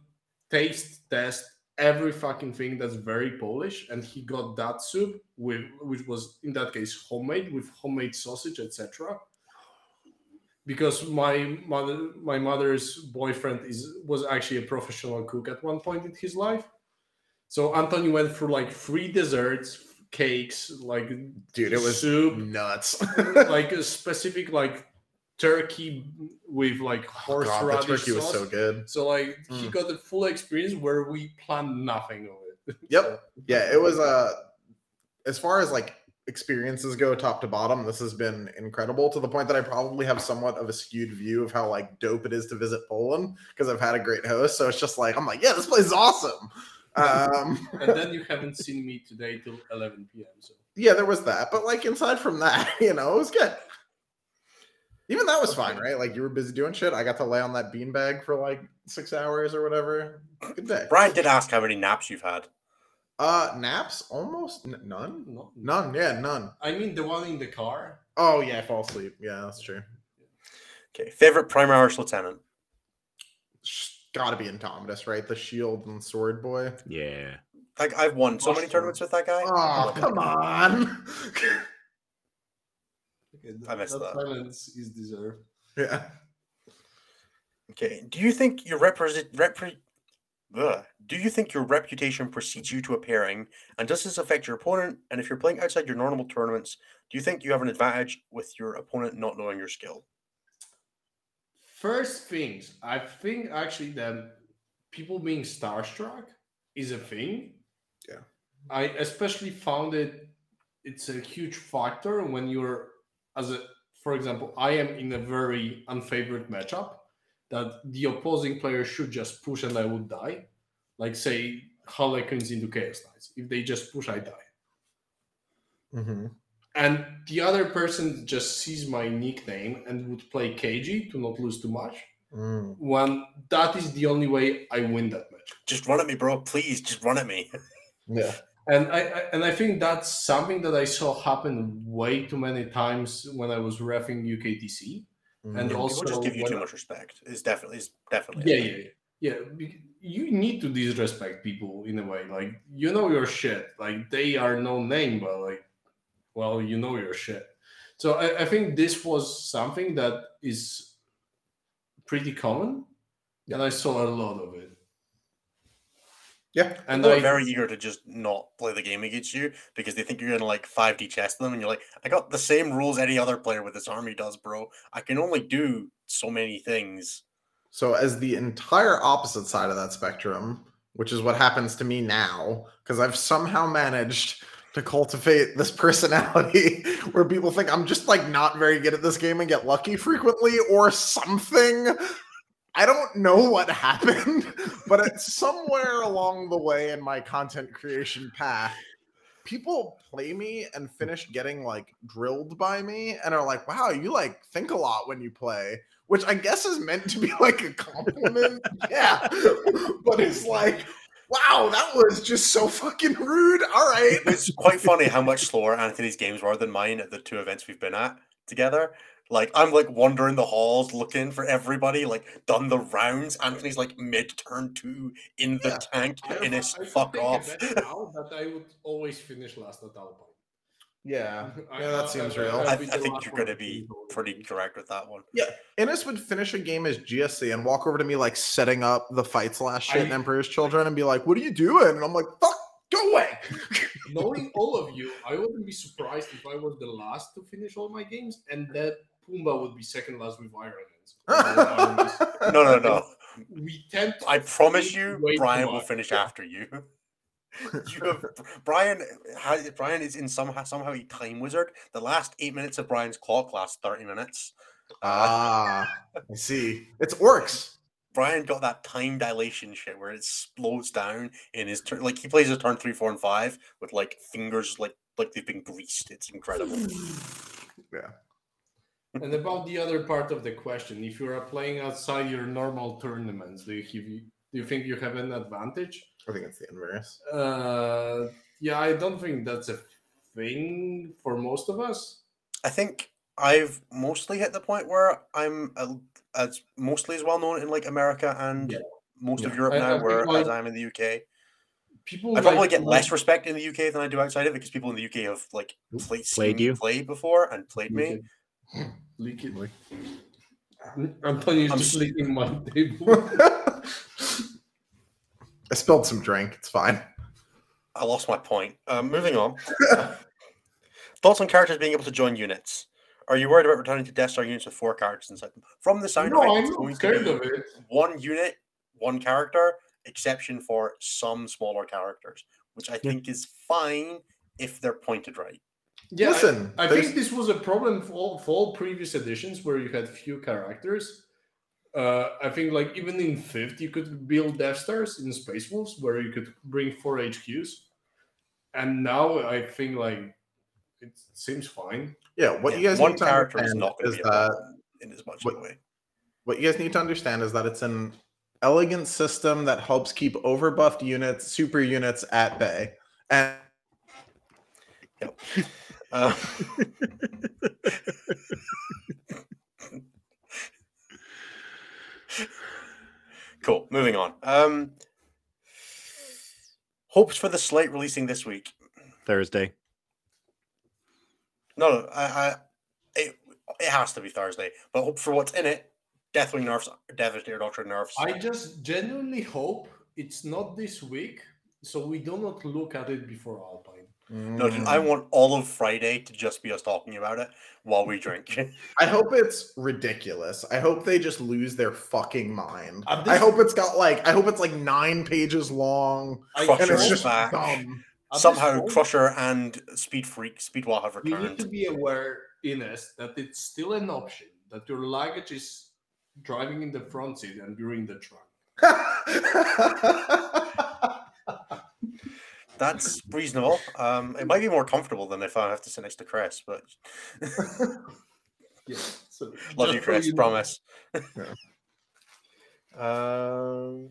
taste test every fucking thing that's very Polish, and he got that soup with which was in that case homemade with homemade sausage, etc. Because my mother, my mother's boyfriend is was actually a professional cook at one point in his life. So Anthony went through like three desserts, cakes, like Dude, it was soup, nuts. like a specific like turkey with like Oh horseradish turkey was so good. So like he Mm. got the full experience where we planned nothing of it. Yep. So, Yeah, it was uh as far as like experiences go top to bottom, this has been incredible to the point that I probably have somewhat of a skewed view of how like dope it is to visit Poland because I've had a great host. So it's just like I'm like, yeah, this place is awesome. Um and then you haven't seen me today till 11 p.m. So yeah, there was that, but like aside from that, you know, it was good. Even that was fine, right? Like you were busy doing shit. I got to lay on that beanbag for like six hours or whatever. Good day. Brian did ask how many naps you've had. Uh, naps almost N- none. no, None. Yeah, none. I mean the one in the car. Oh yeah, I fall asleep. Yeah, that's true. Okay, favorite Primaris Lieutenant. Got to be Indomitus, right? The shield and sword boy. Yeah. Like I've won so many tournaments with that guy. Oh, come on. Okay, I missed that. silence is deserved. yeah. Okay. Do you think your represent repre- Ugh. Do you think your reputation precedes you to a pairing, and does this affect your opponent? And if you're playing outside your normal tournaments, do you think you have an advantage with your opponent not knowing your skill? First things, I think actually that people being starstruck is a thing. Yeah. I especially found it it's a huge factor when you're as a for example, I am in a very unfavored matchup that the opposing player should just push and I would die. Like say Harlequins into Chaos Knights. If they just push, I die. Mm-hmm. And the other person just sees my nickname and would play KG to not lose too much. Mm. When that is the only way I win that match. Just run at me, bro. Please, just run at me. Yeah. And I, I and I think that's something that I saw happen way too many times when I was refing UKTC. And Mm. also just give you too I- much respect. Is definitely is definitely. Yeah, yeah, yeah. Yeah, you need to disrespect people in a way. Like you know your shit. Like they are no name, but like, well, you know your shit. So I, I think this was something that is pretty common, and I saw a lot of it. Yeah. And they're very eager to just not play the game against you because they think you're gonna like 5D chess them, and you're like, I got the same rules any other player with this army does, bro. I can only do so many things. So as the entire opposite side of that spectrum, which is what happens to me now, because I've somehow managed to cultivate this personality where people think I'm just like not very good at this game and get lucky frequently or something. I don't know what happened, but it's somewhere along the way in my content creation path. People play me and finish getting like drilled by me and are like, wow, you like think a lot when you play, which I guess is meant to be like a compliment. yeah. But it's like, wow, that was just so fucking rude. All right. It's quite funny how much slower Anthony's games were than mine at the two events we've been at together. Like I'm like wandering the halls looking for everybody, like done the rounds. Anthony's like mid turn two in the Yeah. tank. I- Innes, I fuck take off. bet now that I would always finish last at Alpine. Yeah. I- Yeah, I- that seems I- real. I, I'd I be the think you're gonna be finish all of pretty correct with that one. Yeah, Innes would finish a game as GSC and walk over to me like setting up the fights last shit in Emperor's Children and be like, "What are you doing?" And I'm like, "Fuck, go away." Knowing all of you, I wouldn't be surprised if I was the last to finish all my games, and that Pumbaa would be second last with Iron Hands. No, no, no. we tend. To I promise you, Brian will much. finish after you. you have, Brian has Brian is in somehow somehow a time wizard. The last eight minutes of Brian's clock lasts thirty minutes. Uh, ah, I see. It's orcs. Brian got that time dilation shit where it slows down in his turn. Like he plays his turn three, four, and five with like fingers like like they've been greased. It's incredible. Yeah. And about the other part of the question, if you are playing outside your normal tournaments, do you have Do you think you have an advantage? I think it's the inverse. Uh, yeah, I don't think that's a thing for most of us. I think I've mostly hit the point where I'm uh, as mostly as well known in like America and Yeah. most of Europe I- I now, think, whereas I'm in the UK. People I probably like- get less respect in the UK than I do outside of it because people in the UK have like played, Played seen you. me play before and played me. Leak it. Antonio's I'm just s- licking my table. I spilled some drink. It's fine. I lost my point. Um, moving on. Thoughts on characters being able to join units? Are you worried about returning to Death Star units with four characters inside them? From the sound no, of it, I'm it's not going to scared be of it. one unit, one character, exception for some smaller characters, which I Yeah. think is fine if they're pointed right. Yeah, I- Listen, I, there's- think this was a problem for all, for all previous editions where you had few characters. Uh, I think like even in fifth you could build Death Stars in Space Wolves where you could bring four HQs, and now I think like it seems fine. Yeah, what Yeah, you guys one need to character is understand not is be that in as much what- anyway. what you guys need to understand is that it's an elegant system that helps keep overbuffed units, super units at bay. And Uh, cool. Moving on. Um, hopes for the slate releasing this week. Thursday. No, no, I, I it, it has to be Thursday. But hope for what's in it. Deathwing nerfs, Devastator Doctrine nerfs. I just genuinely hope it's not this week, so we do not look at it before Alpine. No, dude, I Mm. want all of Friday to just be us talking about it while we drink. I hope it's ridiculous. I hope they just lose their fucking mind. At I hope it's got like I hope it's like nine pages long Crusher and it's just back. dumb. At this Somehow, point, Crusher and Speed Freak, Speedwall have You need to be aware, Innes, that it's still an option that your luggage is driving in the front seat and you're in the trunk. That's reasonable. Um, it might be more comfortable than if I have to sit next to Chris, but Yeah. So love you, Chris. know. Promise. um,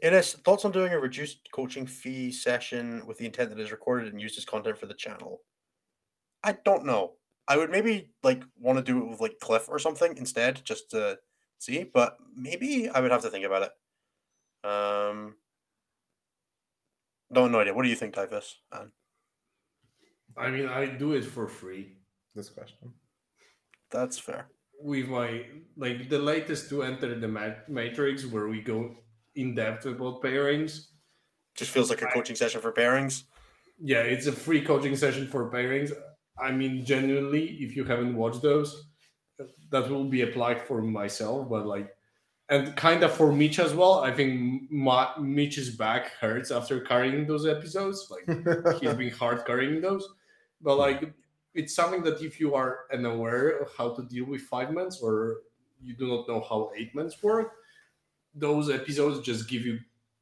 Innes, thoughts on doing a reduced coaching fee session with the intent that it is recorded and used as content for the channel? I don't know. I would maybe like want to do it with like Cliff or something instead, just to see. But maybe I would have to think about it. Um, no, no idea. What do you think, Typhus? Anne? I mean, I do it for free this question. That's fair. with my like the latest to enter the ma- matrix where we go in depth about pairings. Just feels like a coaching session for pairings. Yeah, it's a free coaching session for pairings. I mean, genuinely, if you haven't watched those, that will be applied for myself, but like, and kind of for Mitch as well. I think Ma- Mitch's back hurts after carrying those episodes. Like, he's been hard carrying those, but like, it's something that if you are unaware of how to deal with five months or you do not know how eight months work, those episodes just give you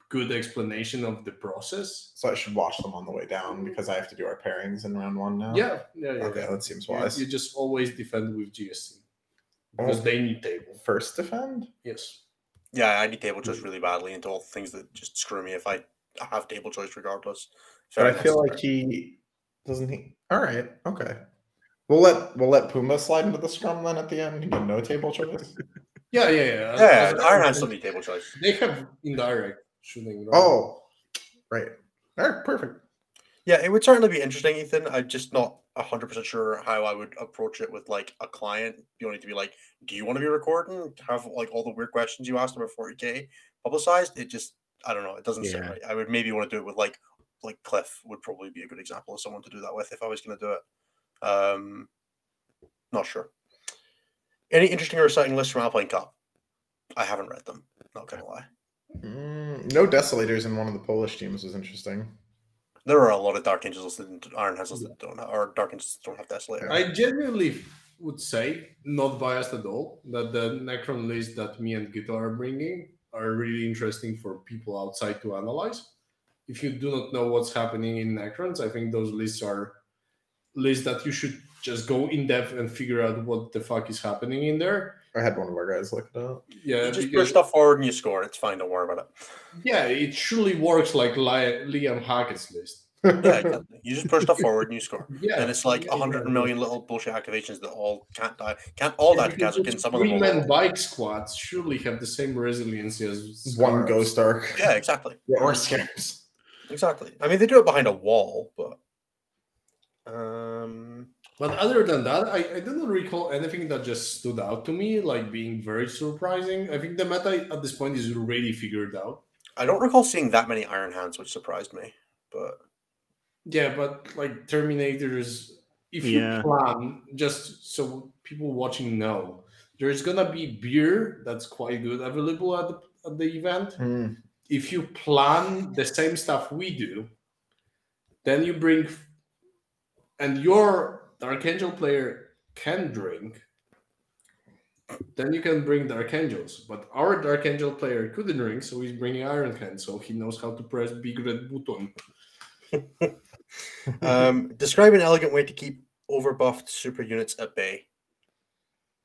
good explanation of the process. so I should watch them on the way down because I have to do our pairings in round one now. Yeah, yeah, yeah. Okay, yeah. that seems You- wise. You, just always defend with GSC because they need table. First defend? Yes. Yeah, I need table choice hmm. really badly into all the things that just screw me if I have table choice regardless. But I feel like he doesn't he all right, okay. We'll let we'll let Puma slide into the scrum then at the end and get no table choice. Yeah, yeah, yeah. yeah, As- as- Iron Hands still need table choice. They have indirect shooting. right? Oh, right. All right, perfect. Yeah, it would certainly be interesting, Ethan. I'm just not hundred percent sure how I would approach it with like a client. You need to be like, do you want to be recording? Have like all the weird questions you asked about 40k publicized? It just I don't know. It doesn't Yeah. right. I would maybe want to do it with like like Cliff would probably be a good example of someone to do that with if I was going to do it. Um, not sure. Any interesting or exciting lists from Alpine Cup? I haven't read them. Not gonna lie. Mm, no desolators in one of the Polish teams was interesting. There are a lot of Dark Angels and Iron Hands that don't have, or Dark Angels that don't have Desolator. I genuinely would say, not biased at all, that the Necron list that me and Gito are bringing are really interesting for people outside to analyze. If you do not know what's happening in Necrons, I think those lists are lists that you should just go in depth and figure out what the fuck is happening in there. I had one of our guys look it up. Yeah, You just push stuff forward and you score. It's fine. Don't worry about it. yeah, it surely works like Li- Liam Hackett's list. Yeah, exactly. you just push stuff forward and you score. Yeah, And it's like yeah, a hundred exactly. million little bullshit activations that all can't die. Can't all die to because Kazakin. those Some of them three-man bike squads surely have the same resiliency as One Scarabs. Ghost Ark. Yeah, exactly. Or scams. Exactly. I mean, they do it behind a wall, but. Um, But other than that, I, I didn't recall anything that just stood out to me, like being very surprising. I think the meta at this point is already figured out. I don't recall seeing that many Iron Hands, which surprised me. But Yeah, but like Terminators, if you plan, just so people watching know, there's gonna be beer that's quite good available at the, at the event. Hmm. If you plan the same stuff we do, then you bring, and your Dark Angel player can drink, then you can bring Dark Angels. But our Dark Angel player couldn't drink, so he's bringing Iron Hand, so he knows how to press big red button. um, describe an elegant way to keep overbuffed super units at bay.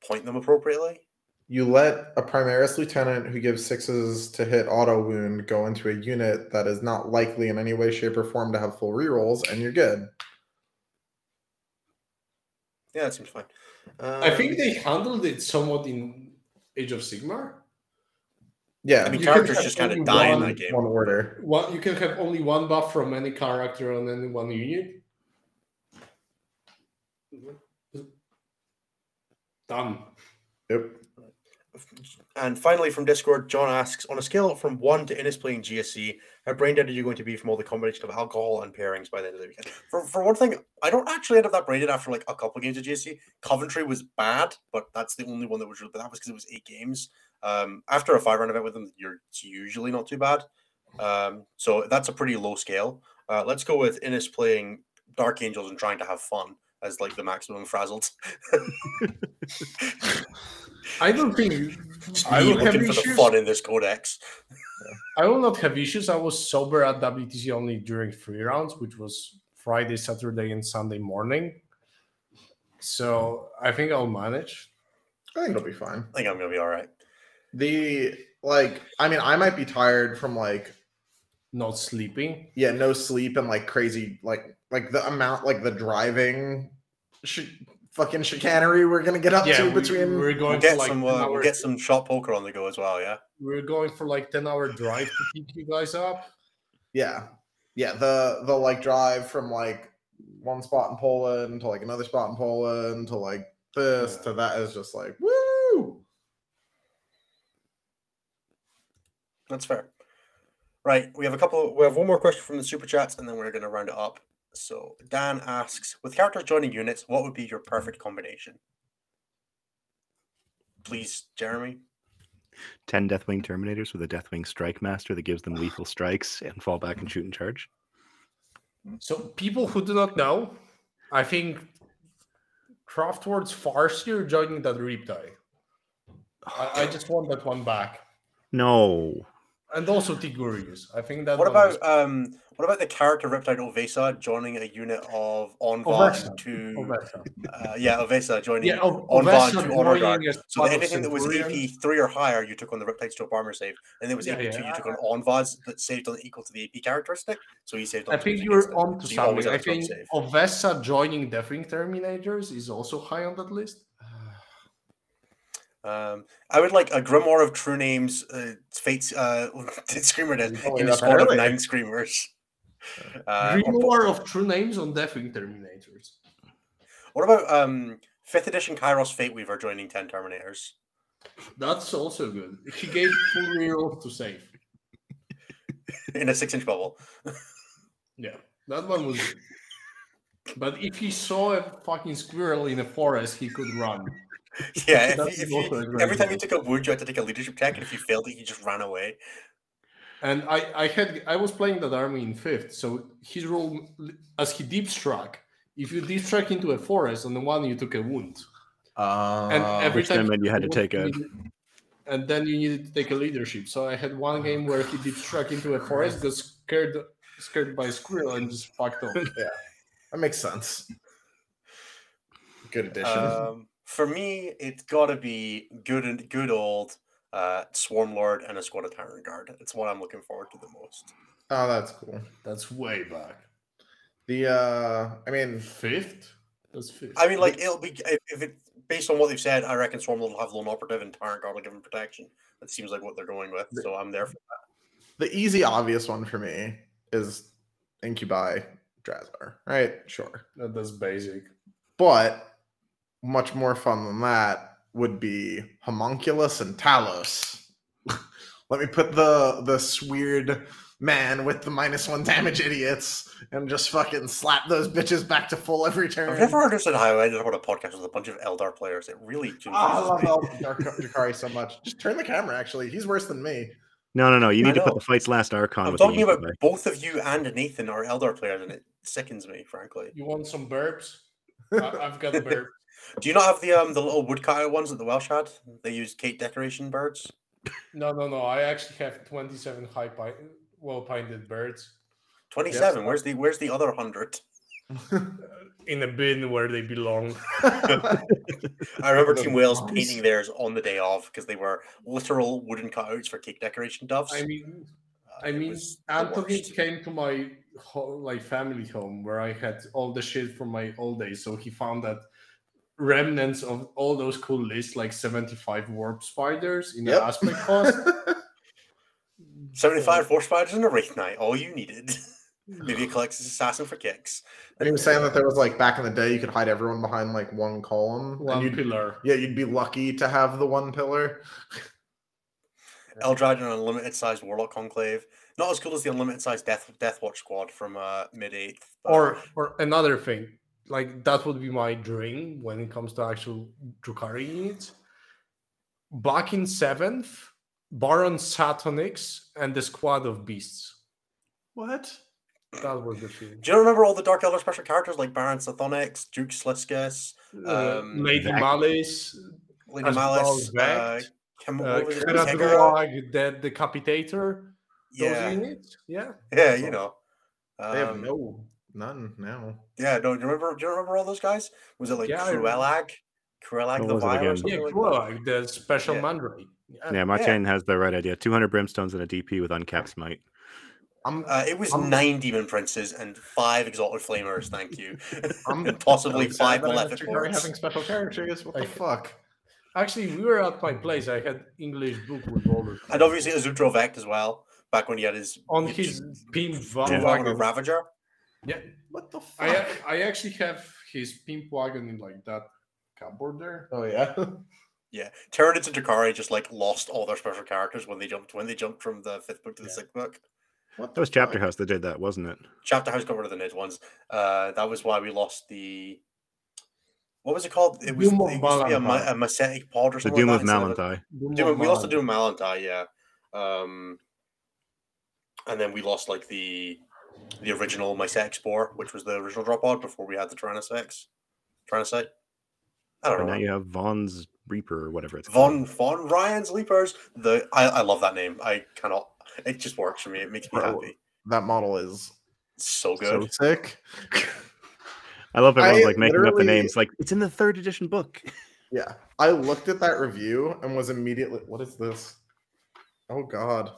Point them appropriately. You let a Primaris Lieutenant who gives sixes to hit auto wound go into a unit that is not likely in any way, shape, or form to have full rerolls, and you're good. Yeah, that seems fine. Um, I think they handled it somewhat in Age of Sigmar. Yeah, I mean, you characters just kind of only die in one- that game. one order. One, you can have only one buff from any character on any one unit. Done. Yep. And finally, from Discord, John asks On a scale from one to Innes playing GSC, how brain dead are you going to be from all the combination of alcohol and pairings by the end of the weekend? For, for one thing, I don't actually end up that brain dead after like a couple of games of GSC. Coventry was bad, but that's the only one that was real, but that was because it was eight games. Um, after a five round event with them, you're it's usually not too bad. Um, so that's a pretty low scale. Uh, let's go with Innes playing Dark Angels and trying to have fun as like the maximum frazzled. I don't think Just I me will have looking for the issues. fun in this codex. I will not have issues. I was sober at WTC only during three rounds, which was Friday, Saturday, and Sunday morning. So I think I'll manage. I think it'll be fine. I think I'm gonna be all right. The like, I mean, I might be tired from like, Not sleeping. yeah, no sleep and like crazy, like, like the amount, like the driving, sh- fucking chicanery we're gonna get up Yeah, to we, between. we're We'll going get like some. 10 Uh, we'll get some shot poker on the go as well. Yeah. We're going for like ten hour drive to pick you guys up. Yeah, yeah. The the like drive from like one spot in Poland to like another spot in Poland to like this Yeah. to that is just like woo. That's fair. Right. We have a couple. We have one more question from the super chats, and then we're gonna round it up. So Dan asks, with characters joining units, what would be your perfect combination? Please, Jeremy. 10 Deathwing Terminators with a Deathwing Strike Master that gives them lethal strikes and fall back and shoot and charge. So people who do not know, I think Craftworlds Farseer joining that Riptide. I, I just want that one back. No. And also Tigurius. I think that What one is- about um? What about the character Riptide Ovesa joining a unit of Ovesa, to Ovesa. uh, yeah Ovesa joining Yeah, Ov- Aun'Va to Honor Guard. So anything that was AP three or higher, you took on the Riptide Stroke Armor save, and there was Yeah, AP two, yeah, you took on Aun'Va's that saved on equal to the AP characteristic. So he saved on. I think you're on to So you something. I have a stroke think. Ovesa joining Deathwing Terminators is also high on that list. Um, I would like a Grimoire of True Names, uh, Fates, uh, Screamer Dead Oh, in a squad of nine Screamers. Uh, or po- of True Names on Deathwing Terminators. what about um, fifth edition Kairos Fate Weaver joining ten Terminators? That's also good. He gave full rerolls to save. in a six inch bubble. Yeah, that one was good. But if he saw a fucking squirrel in a forest, he could run. Yeah, if, if every time you took a wound, you had to take a leadership check, and if you failed it, you just ran away. And I, I had I was playing that army in fifth, so his role as he deep struck. If you deep struck into a forest, on the one you took a wound, Uh, and every which time then meant you had to take a- and then you needed to take a leadership. So I had one game where he deep struck into a forest, got scared scared by a squirrel, and just fucked off. Yeah. That makes sense. Good addition. Um, For me, it's got to be good and good old uh, Swarm Lord and a squad of Tyrant Guard. It's what I'm looking forward to the most. Oh, that's cool. That's way back. The uh, I mean, Fifth? That's fifth. I mean, like it'll be if, if it based on what they've said, I reckon Swarm Lord will have lone operative and Tyrant Guard will give him protection. That seems like what they're going with, so I'm there for that. the easy, obvious one for me is Incubi Drazhar, right? Sure. That's basic. But much more fun than that would be Homunculus and Talos. Let me put the this weird man with the minus one damage idiots and just fucking slap those bitches back to full every turn. I've never understood how I ended up on a podcast with a bunch of Eldar players. It really Ah, I love Eldar El- Jakari so much. Just turn the camera. Actually, he's worse than me. No, no, no. You need to put the fights last Archon. I'm with talking about Incubi. both of you and Nathan are Eldar players, and it sickens me, frankly. You want some burps? I- I've got a burp. Do you not have the um the little woodcutter ones that the Welsh had? They use cake decoration birds. No, no, no. I actually have 27 high pi- well painted birds Twenty-seven. Where's the Where's the other hundred? in a bin where they belong. I remember Team Wales painting theirs on the day of because they were literal wooden cutouts for cake decoration doves. I mean, Uh, I mean, Anthony came to my ho- like family home where I had all the shit from my old days. So he found that remnants of all those cool lists, like 75 warp spiders in Yep. the aspect cost. Seventy-five force spiders and a wraith knight. All you needed. Maybe a Culexus assassin for kicks. and he was saying that there was like back in the day, you could hide everyone behind like one column. One and you'd, pillar. yeah, you'd be lucky to have the one pillar. Eldrad and an unlimited sized Warlock Conclave. Not as cool as the unlimited sized Death Death Watch squad from uh, mid eighth. Or or another thing, like that would be my dream when it comes to actual Drukhari units. Back in seventh, Baron Sathonyx and the squad of beasts. What? That was the thing. Do you remember all the Dark Eldar special characters like Baron Sathonyx, Duke Sliskus, Uh, Um, Lady Vect. Malys, Lady as well Malys, uh, Kim, uh, what was it, Kira Kegara? Droag, the Decapitator. Those Yeah, units, yeah. yeah, you know. They have Um, no none now. Yeah, no. Do you remember? Do you remember all those guys? Was it like Yeah, I remember. Kruellagh, Kruellagh What the was it Vile, or something Yeah, like that? The special Yeah. Mandrake. Yeah. Yeah, Martin has the right idea. 200 brimstones and a DP with uncapped smite. I'm Uh, it was Um, nine demon princes and five exalted flamers. Thank you, I'm and possibly so sad five that malefic lords. having special characters. What the fuck? Actually, we were at my place. I had English book with all the And obviously Asdrubael Vect as well. Back when he had his on he his just- pimp Wagon wagon. Ravager. Yeah, What the fuck? I I actually have his pimp wagon in like that cupboard there. oh yeah. Yeah, Tyranids and Takari just like lost all their special characters when they jumped when they jumped from the fifth book to the Yeah. sixth book. What That was the Chapter? House that did that, wasn't it? Chapter House got rid of the Nid ones. Uh, that was why we lost the. What was it called? It was, it used to be a, ma- Malantai. a Mycetic pod or something. The something. Doom like of that instead a- Malantai. Doom, we lost the Doom of Malantai, yeah. Um, and then we lost like the the original Mycetic Spore, which was the original drop pod before we had the Tyrannus Tyrannosaurus. Tyrannosaurus? I don't And know. now you have Vaughn's Reaper or whatever it's Von Von Ryan's Leapers. The I, I love that name. I cannot. It just works for me. It makes me Bro, happy. That model is It's so so good. sick. I love everyone's I like making up the names. Like it's in the third edition book. Yeah. I looked at that review and was immediately what is this? Oh god.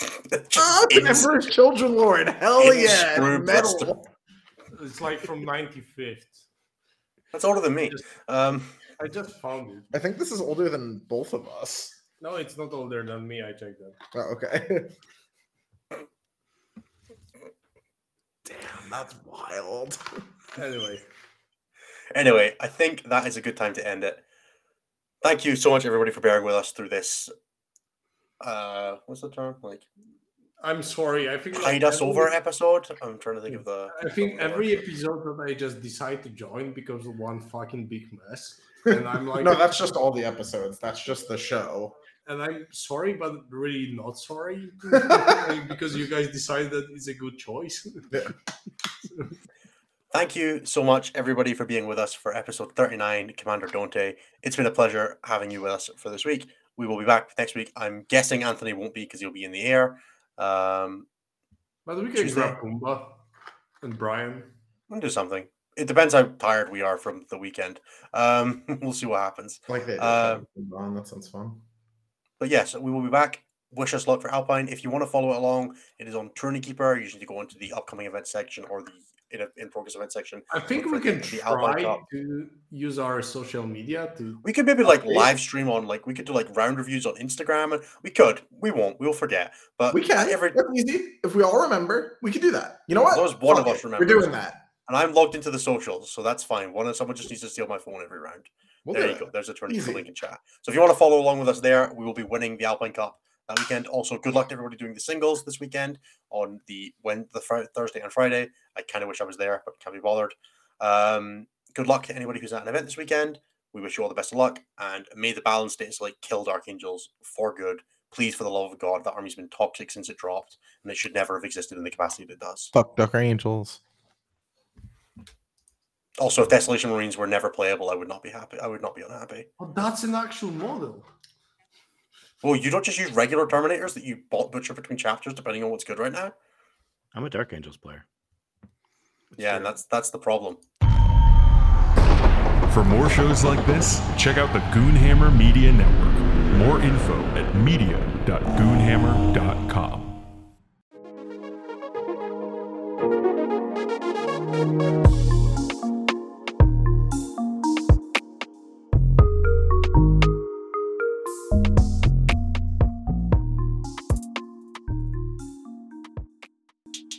Just it's an ins- Emperor's Children Lord. Hell It's yeah. screw it's Metal. It's like from 95th. That's older than me. Just- Um, I just found it. I think this is older than both of us. No, it's not older than me. I checked that. Oh, okay. Damn, that's wild. Anyway, anyway, I think that is a good time to end it. Thank you so much, everybody, for bearing with us through this. Uh, what's the term? Like I'm sorry. I think like, hide us every- over episode. I'm trying to think of the. I think the every episode that I just decide to join becomes one fucking big mess, and I'm like, no, that's just all the episodes. That's just the show. and I'm sorry, but really not sorry because you guys decided that it's a good choice. Thank you so much, everybody, for being with us for episode 39, Commander Dante. It's been a pleasure having you with us for this week. We will be back next week. I'm guessing Anthony won't be because he'll be in the air. Um, But we can Tuesday. grab Pumbaa and Brian. we'll do something. it depends how tired we are from the weekend. Um, we'll see what happens. Like that. Uh. That sounds fun. But yes, we will be back. Wish us luck for Alpine. If you want to follow it along, it is on Tourney Keeper. You just need to go into the upcoming event section or the in, a in progress event section. I think we can the try Cup. to use our social media to. We could maybe like live stream on like we could do like round reviews on Instagram and we could. We won't. We'll forget. But We can. every That's easy. If we all remember, we can do that. You know what? As long as one of us remembers. We're doing that. and I'm logged into the socials, so that's fine. One of someone just needs to steal my phone every round. We'll there you it. go. There's a tourney Easy. link in chat. So if you want to follow along with us there, we will be winning the Alpine Cup that weekend. Also, good luck to everybody doing the singles this weekend on the when the Fri Thursday and Friday. I kind of wish I was there, but can't be bothered. Um, good luck to anybody who's at an event this weekend. We wish you all the best of luck, and may the balance states like kill Dark Angels for good. Please, for the love of God, that army's been toxic since it dropped, and it should never have existed in the capacity that it does. Fuck Dark Angels. Also, if Desolation Marines were never playable, I would not be happy. I would not be unhappy. Oh, that's an actual model. Well, you don't just use regular Terminators that you butcher between chapters, depending on what's good right now. I'm a Dark Angels player. Yeah, and that's that's the problem. For more shows like this, check out the Goonhammer Media Network. More info at media.goonhammer.com. Thank you.